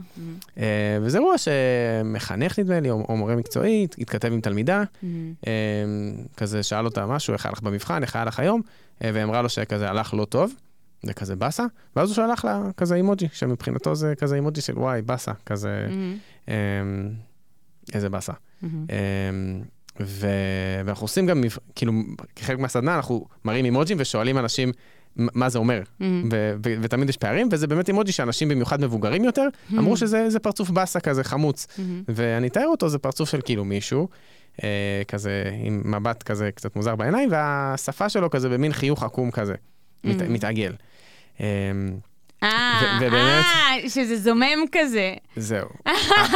Speaker 2: אה, וזה אירוע שמחנך, נדמה לי, או, מורה מקצועי, התכתב עם תלמידה,
Speaker 1: Mm.
Speaker 2: אה, כזה שאל אותה משהו, איך היה לך במבחן, איך היה לך היום, אה, והיא אמרה לו שכזה הלך לא טוב, זה כזה באסה, ואז הוא שלח לה כזה אימוג'י, שמבחינתו זה כזה אימוג'י של וואי, באסה, כזה,
Speaker 1: Mm.
Speaker 2: אה, איזה באסה.
Speaker 1: Mm.
Speaker 2: אה, ו... ואנחנו עושים גם, כאילו, כחלק מהסדנה, אנחנו מראים אימוג'ים ושואלים אנשים מה זה אומר.
Speaker 1: Mm.
Speaker 2: ו- ו- ותמיד יש פערים, וזה באמת אימוג'י שאנשים במיוחד מבוגרים יותר,
Speaker 1: Hmm.
Speaker 2: אמרו שזה זה פרצוף באסה כזה חמוץ.
Speaker 1: Mm.
Speaker 2: ואני אתאר אותו, זה פרצוף של כאילו מישהו, אה, כזה עם מבט כזה קצת מוזר בעיניים, והשפה שלו כזה במין חיוך עקום כזה, מת,
Speaker 1: Mhm.
Speaker 2: מתעגל. אה,
Speaker 1: אה,
Speaker 2: ו- ובאמת-
Speaker 1: אה, שזה זומם כזה.
Speaker 2: זהו.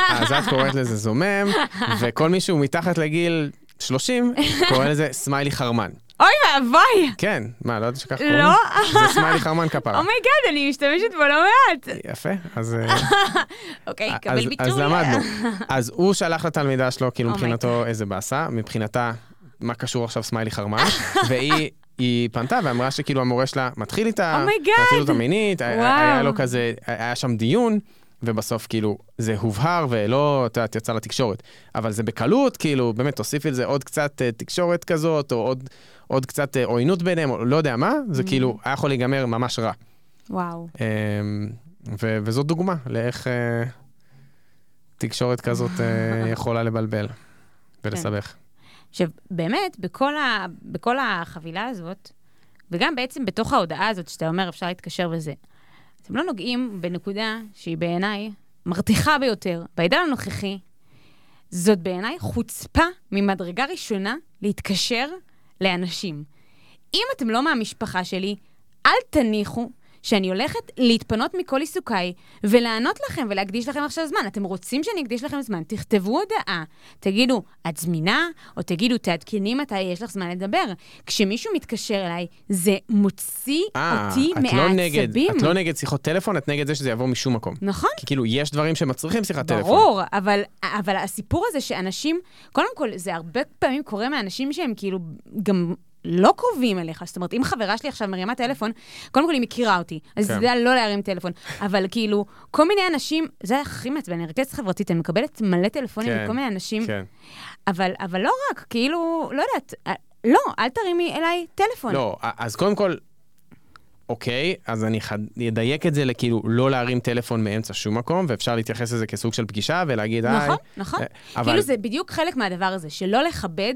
Speaker 2: אז את קוראת לזה זומם, וכל מישהו מתחת לגיל 30 קורא לזה סמיילי חרמן.
Speaker 1: אוי ואבוי!
Speaker 2: כן, מה, לא יודעת שכך קוראים?
Speaker 1: לא?
Speaker 2: זה סמיילי חרמן כפרה.
Speaker 1: oh my god, אני משתמשת בו לא מעט.
Speaker 2: יפה, אז... אה,
Speaker 1: אוקיי,
Speaker 2: אז,
Speaker 1: קבל ביטוי.
Speaker 2: אז למדנו. אז הוא שלח לתלמידה שלו, כאילו
Speaker 1: Oh
Speaker 2: מבחינתו איזה באסה, מבחינתה, מה קשור עכשיו סמיילי חרמן? והיא... היא פנתה ואמרה שכאילו המורה שלה מתחיל איתה,
Speaker 1: Oh.
Speaker 2: מטריד אותה מינית. היה לו כזה, היה שם דיון, ובסוף כאילו זה הובהר ולא, את יודעת, יצא לתקשורת. אבל זה בקלות, כאילו, באמת, תוסיפי לזה עוד קצת אה, תקשורת כזאת, או עוד, עוד קצת אה, עוינות ביניהם, או לא יודע מה, זה
Speaker 1: Mm.
Speaker 2: כאילו היה יכול להיגמר ממש רע.
Speaker 1: וואו.
Speaker 2: אמ, ו- וזאת דוגמה לאיך אה, תקשורת כזאת אה, יכולה לבלבל ולסבך.
Speaker 1: עכשיו, באמת, בכל, ה, בכל החבילה הזאת, וגם בעצם בתוך ההודעה הזאת, שאתה אומר, אפשר להתקשר בזה, אתם לא נוגעים בנקודה שהיא בעיניי מרתיחה ביותר. בעידן הנוכחי, זאת בעיניי חוצפה ממדרגה ראשונה להתקשר לאנשים. אם אתם לא מהמשפחה שלי, אל תניחו שאני הולכת להתפנות מכל עיסוקיי ולענות לכם ולהקדיש לכם עכשיו זמן. אתם רוצים שאני אקדיש לכם זמן, תכתבו הודעה, תגידו, את זמינה? או תגידו, תעדכני מתי יש לך זמן לדבר. כשמישהו מתקשר אליי, זה מוציא
Speaker 2: אה,
Speaker 1: אותי
Speaker 2: את לא
Speaker 1: מהעצבים.
Speaker 2: את לא נגד שיחות טלפון, את נגד זה שזה יבוא משום מקום.
Speaker 1: נכון.
Speaker 2: כי כאילו, יש דברים שמצריכים שיחת טלפון.
Speaker 1: ברור, אבל, אבל הסיפור הזה שאנשים, קודם כל, זה הרבה פעמים קורה מאנשים שהם כאילו גם לא קרובים אליך. זאת אומרת, אם חברה שלי עכשיו מרימה טלפון, קודם כל היא מכירה אותי, אז
Speaker 2: כן.
Speaker 1: זה לא להרים טלפון. אבל כאילו, כל מיני אנשים, זה הכי מעצבן, אני רכזת חברתית, אני מקבלת מלא טלפונים
Speaker 2: כן,
Speaker 1: מכל מיני אנשים,
Speaker 2: כן.
Speaker 1: אבל, אבל לא רק, כאילו, לא יודעת, אה, לא, אל תרימי אליי טלפון.
Speaker 2: לא, אז קודם כל, אוקיי, אז אני חד- אדייק את זה לכאילו לא להרים טלפון מאמצע שום מקום, ואפשר להתייחס לזה כסוג של פגישה ולהגיד, היי.
Speaker 1: נכון, נכון.
Speaker 2: אה, אבל...
Speaker 1: כאילו זה בדיוק חלק מהדבר הזה, שלא לכבד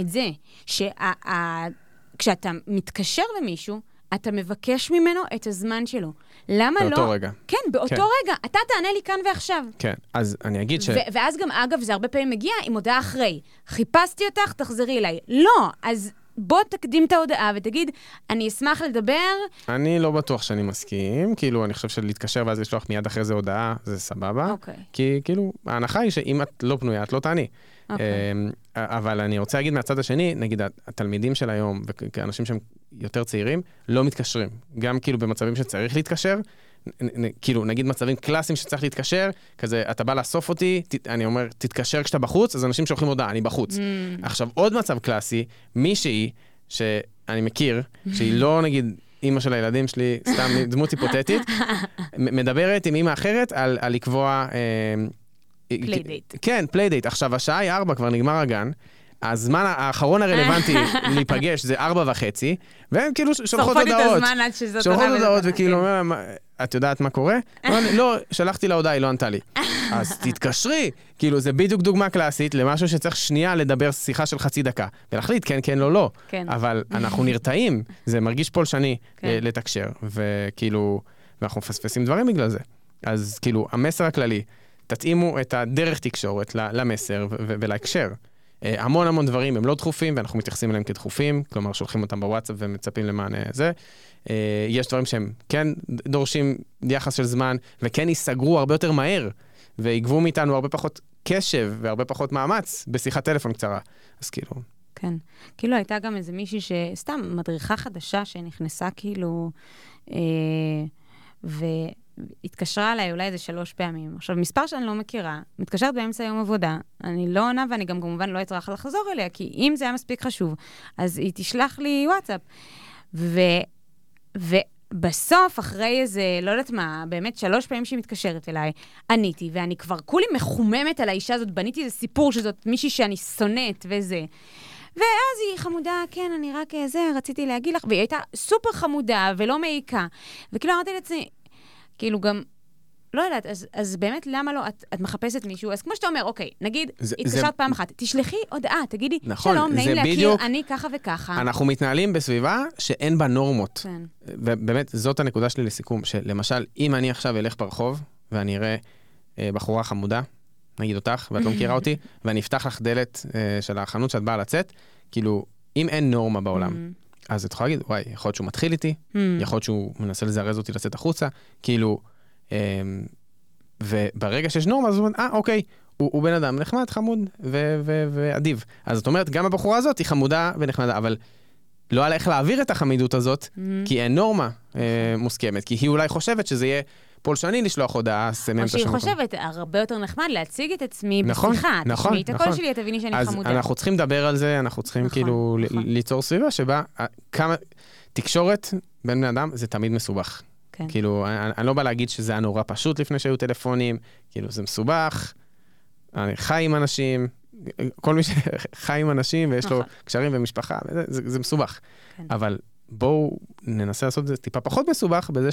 Speaker 1: את זה שכשאתה מתקשר למישהו, אתה מבקש ממנו את הזמן שלו. למה לא...
Speaker 2: באותו רגע.
Speaker 1: כן, באותו
Speaker 2: כן.
Speaker 1: רגע. אתה תענה לי כאן ועכשיו.
Speaker 2: כן, אז אני אגיד ש...
Speaker 1: ואז גם, אגב, זה הרבה פעמים מגיע עם הודעה אחרי. חיפשתי אותך, תחזרי אליי. לא, אז בוא תקדים את ההודעה ותגיד, אני אשמח לדבר,
Speaker 2: אני לא בטוח שאני מסכים, כאילו, אני חושב שלהתקשר ואז לשלוח מיד אחרי זה הודעה, זה סבבה.
Speaker 1: אוקיי.
Speaker 2: כי כאילו, ההנחה היא שאם את לא פנויה, את לא תעני.
Speaker 1: אוקיי.
Speaker 2: אמ, אבל אני רוצה להגיד מהצד השני, נגיד התלמידים של היום, וכאנשים שהם יותר צעירים, לא מתקשרים. גם כאילו במצבים שצריך להתקשר, נ- נ- כאילו נגיד מצבים קלאסיים שצריך להתקשר, כזה אתה בא לאסוף אותי, ת- אני אומר תתקשר כשאתה בחוץ, אז אנשים שולחים הודעה, אני בחוץ.
Speaker 1: Mm,
Speaker 2: עכשיו עוד מצב קלאסי, מישהי שאני מכיר, שהיא לא נגיד אימא של הילדים שלי, סתם דמות היפותטית, מדברת עם אימא אחרת על, על לקבוע... אה,
Speaker 1: playdate.
Speaker 2: כן, playdate. עכשיו, השעה היא ארבע, כבר נגמר הגן. הזמן האחרון הרלוונטי להיפגש זה ארבע וחצי, והם כאילו שולחות
Speaker 1: שורפות לי את
Speaker 2: הודעות.
Speaker 1: הזמן עד שזאת
Speaker 2: שולחות הודעות וכאילו, אומר, "מה, את יודעת מה קורה? לי, לא, שלחתי לה הודעה, היא לא ענתה לי. אז תתקשרי. כאילו, זה בדיוק דוגמה קלאסית למשהו שצריך שנייה לדבר שיחה של חצי דקה. ולהחליט כן, כן, לא, לא.
Speaker 1: כן.
Speaker 2: אבל אנחנו נרתעים, זה מרגיש פולשני
Speaker 1: כן.
Speaker 2: לתקשר, וכאילו, ואנחנו מפספסים דברים בגלל זה. אז כאילו, המסר הכללי, תתאימו את הדרך תקשורת למסר ולהקשר. אה, המון המון דברים הם לא דחופים, ואנחנו מתייחסים אליהם כדחופים, כלומר שולחים אותם בוואטסאפ ומצפים למענה זה. אה, יש דברים שהם כן דורשים יחס של זמן, וכן ייסגרו הרבה יותר מהר, ויגבו מאיתנו הרבה פחות קשב והרבה פחות מאמץ בשיחת טלפון קצרה. אז כאילו,
Speaker 1: כן. כאילו הייתה גם איזה מישהי שסתם מדריכה חדשה שנכנסה כאילו, אה, והתקשרה אליי אולי איזה שלוש פעמים. עכשיו, מספר שאני לא מכירה, מתקשרת באמצע יום עבודה, אני לא עונה ואני גם כמובן לא אצטרך לחזור אליה, כי אם זה היה מספיק חשוב, אז היא תשלח לי וואטסאפ. ו... ובסוף, אחרי איזה, לא יודעת מה, באמת שלוש פעמים שהיא מתקשרת אליי, עניתי, ואני כבר כולי מחוממת על האישה הזאת, בניתי איזה סיפור שזאת מישהי שאני שונאת וזה. ואז היא חמודה, כן, אני רק אה, זה, רציתי להגיד לך, והיא הייתה סופר חמודה ולא מעיקה. וכאילו אמרתי לעצמי, כאילו גם, לא יודעת, אז, אז באמת, למה לא? את, את מחפשת מישהו, אז כמו שאתה אומר, אוקיי, נגיד, התקשרת פעם אחת, תשלחי הודעה, תגידי,
Speaker 2: נכון,
Speaker 1: שלום, נעים להכיר,
Speaker 2: בדיוק-
Speaker 1: אני ככה וככה.
Speaker 2: אנחנו מתנהלים בסביבה שאין בה נורמות.
Speaker 1: כן,
Speaker 2: ובאמת, זאת הנקודה שלי לסיכום, שלמשל, אם אני עכשיו אלך ברחוב, ואני אראה אה, בחורה חמודה, נגיד אותך, ואת לא מכירה אותי, ואני אפתח לך דלת אה, של החנות שאת באה לצאת, כאילו, אם אין נורמה בעולם,
Speaker 1: Mm,
Speaker 2: אז את יכולה להגיד, וואי, יכול להיות שהוא מתחיל איתי,
Speaker 1: mm,
Speaker 2: יכול להיות שהוא מנסה לזרז אותי לצאת החוצה, כאילו, אה, וברגע שיש נורמה, אז הוא אומר, אה, אוקיי, הוא, הוא בן אדם נחמד, חמוד ו- ו- ואדיב. אז זאת אומרת, גם הבחורה הזאת היא חמודה ונחמדה, אבל לא היה לה איך להעביר את החמידות הזאת,
Speaker 1: mm.
Speaker 2: כי אין נורמה אה, מוסכמת, כי היא אולי חושבת שזה יהיה פולשני לשלוח הודעה, סמם
Speaker 1: או
Speaker 2: את
Speaker 1: שהיא
Speaker 2: השם.
Speaker 1: חושבת, הרבה יותר נחמד להציג את עצמי
Speaker 2: נכון,
Speaker 1: בשיחה.
Speaker 2: נכון,
Speaker 1: תשמעי את הקול
Speaker 2: נכון.
Speaker 1: שלי, תביני שאני
Speaker 2: אז
Speaker 1: חמודה.
Speaker 2: אנחנו צריכים לדבר על זה, אנחנו צריכים
Speaker 1: נכון,
Speaker 2: כאילו
Speaker 1: נכון.
Speaker 2: ליצור סביבה שבה אה, כמה... תקשורת בין בני אדם זה תמיד מסובך.
Speaker 1: כן.
Speaker 2: כאילו, אני, אני לא בא להגיד שזה היה נורא פשוט לפני שהיו טלפונים, כאילו זה מסובך, אני חי עם אנשים, כל מי שחי עם אנשים ויש לו
Speaker 1: נכון.
Speaker 2: קשרים ומשפחה, וזה, זה, זה מסובך.
Speaker 1: כן.
Speaker 2: אבל בואו ננסה לעשות את זה טיפה פחות מסובך בזה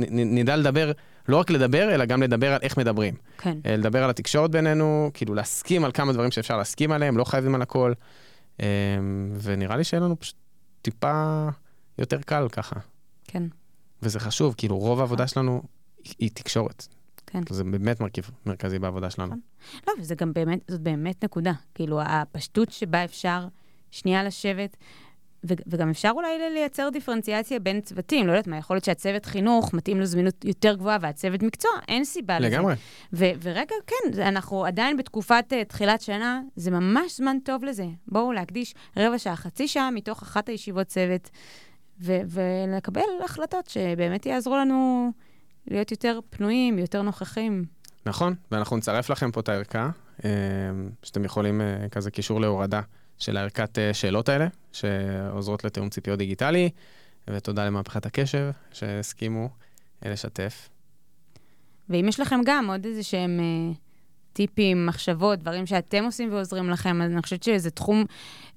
Speaker 2: שנדע לדבר, לא רק לדבר, אלא גם לדבר על איך מדברים.
Speaker 1: כן.
Speaker 2: אה, לדבר על התקשורת בינינו, כאילו להסכים על כמה דברים שאפשר להסכים עליהם, לא חייבים על הכל. אה, ונראה לי שיהיה לנו פשוט טיפה יותר קל ככה.
Speaker 1: כן.
Speaker 2: וזה חשוב, כאילו רוב העבודה שלנו היא, היא תקשורת.
Speaker 1: כן.
Speaker 2: זה באמת מרכיב מרכזי בעבודה שלנו.
Speaker 1: נכון. לא, וזה גם באמת, זאת באמת נקודה. כאילו, הפשטות שבה אפשר שנייה לשבת, וגם אפשר אולי לייצר דיפרנציאציה בין צוותים. לא יודעת מה, יכול להיות שהצוות חינוך מתאים לו זמינות יותר גבוהה, והצוות מקצוע, אין סיבה לזה.
Speaker 2: לגמרי.
Speaker 1: ורגע, כן, אנחנו עדיין בתקופת uh, תחילת שנה, זה ממש זמן טוב לזה. בואו להקדיש רבע שעה, חצי שעה מתוך אחת הישיבות צוות, ולקבל החלטות שבאמת יעזרו לנו להיות יותר פנויים, יותר נוכחים.
Speaker 2: נכון, ואנחנו נצרף לכם פה את הערכה, אה, שאתם יכולים אה, כזה קישור להורדה של הערכת אה, שאלות האלה, שעוזרות לתיאום ציפיות דיגיטלי, ותודה למהפכת הקשב שהסכימו אה, לשתף.
Speaker 1: ואם יש לכם גם עוד איזה שהם אה, טיפים, מחשבות, דברים שאתם עושים ועוזרים לכם, אז אני חושבת שזה תחום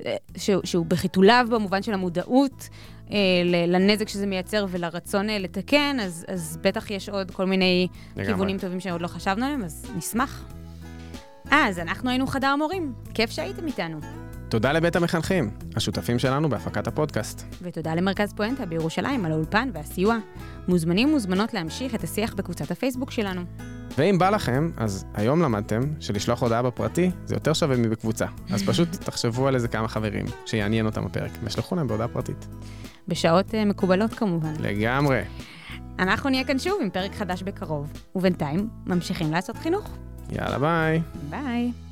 Speaker 1: אה, שהוא, שהוא בחיתוליו במובן של המודעות אה, לנזק שזה מייצר ולרצון אה, לתקן, אז, אז בטח יש עוד כל מיני
Speaker 2: לגמרי.
Speaker 1: כיוונים טובים שעוד לא חשבנו עליהם, אז נשמח. אז אנחנו היינו חדר מורים. כיף שהייתם איתנו.
Speaker 2: תודה לבית המחנכים, השותפים שלנו בהפקת הפודקאסט.
Speaker 1: ותודה למרכז פואנטה בירושלים על האולפן והסיוע. מוזמנים ומוזמנות להמשיך את השיח בקבוצת הפייסבוק שלנו.
Speaker 2: ואם בא לכם, אז היום למדתם שלשלוח הודעה בפרטי זה יותר שווה מבקבוצה. אז פשוט תחשבו על איזה כמה חברים שיעניין אותם הפרק, ושלחו להם בהודעה פרטית.
Speaker 1: בשעות uh, מקובלות כמובן.
Speaker 2: לגמרי.
Speaker 1: אנחנו נהיה כאן שוב עם פרק חדש בקרוב, ובינתיים ממשיכים לעשות חינוך.
Speaker 2: יאללה ביי.
Speaker 1: ביי.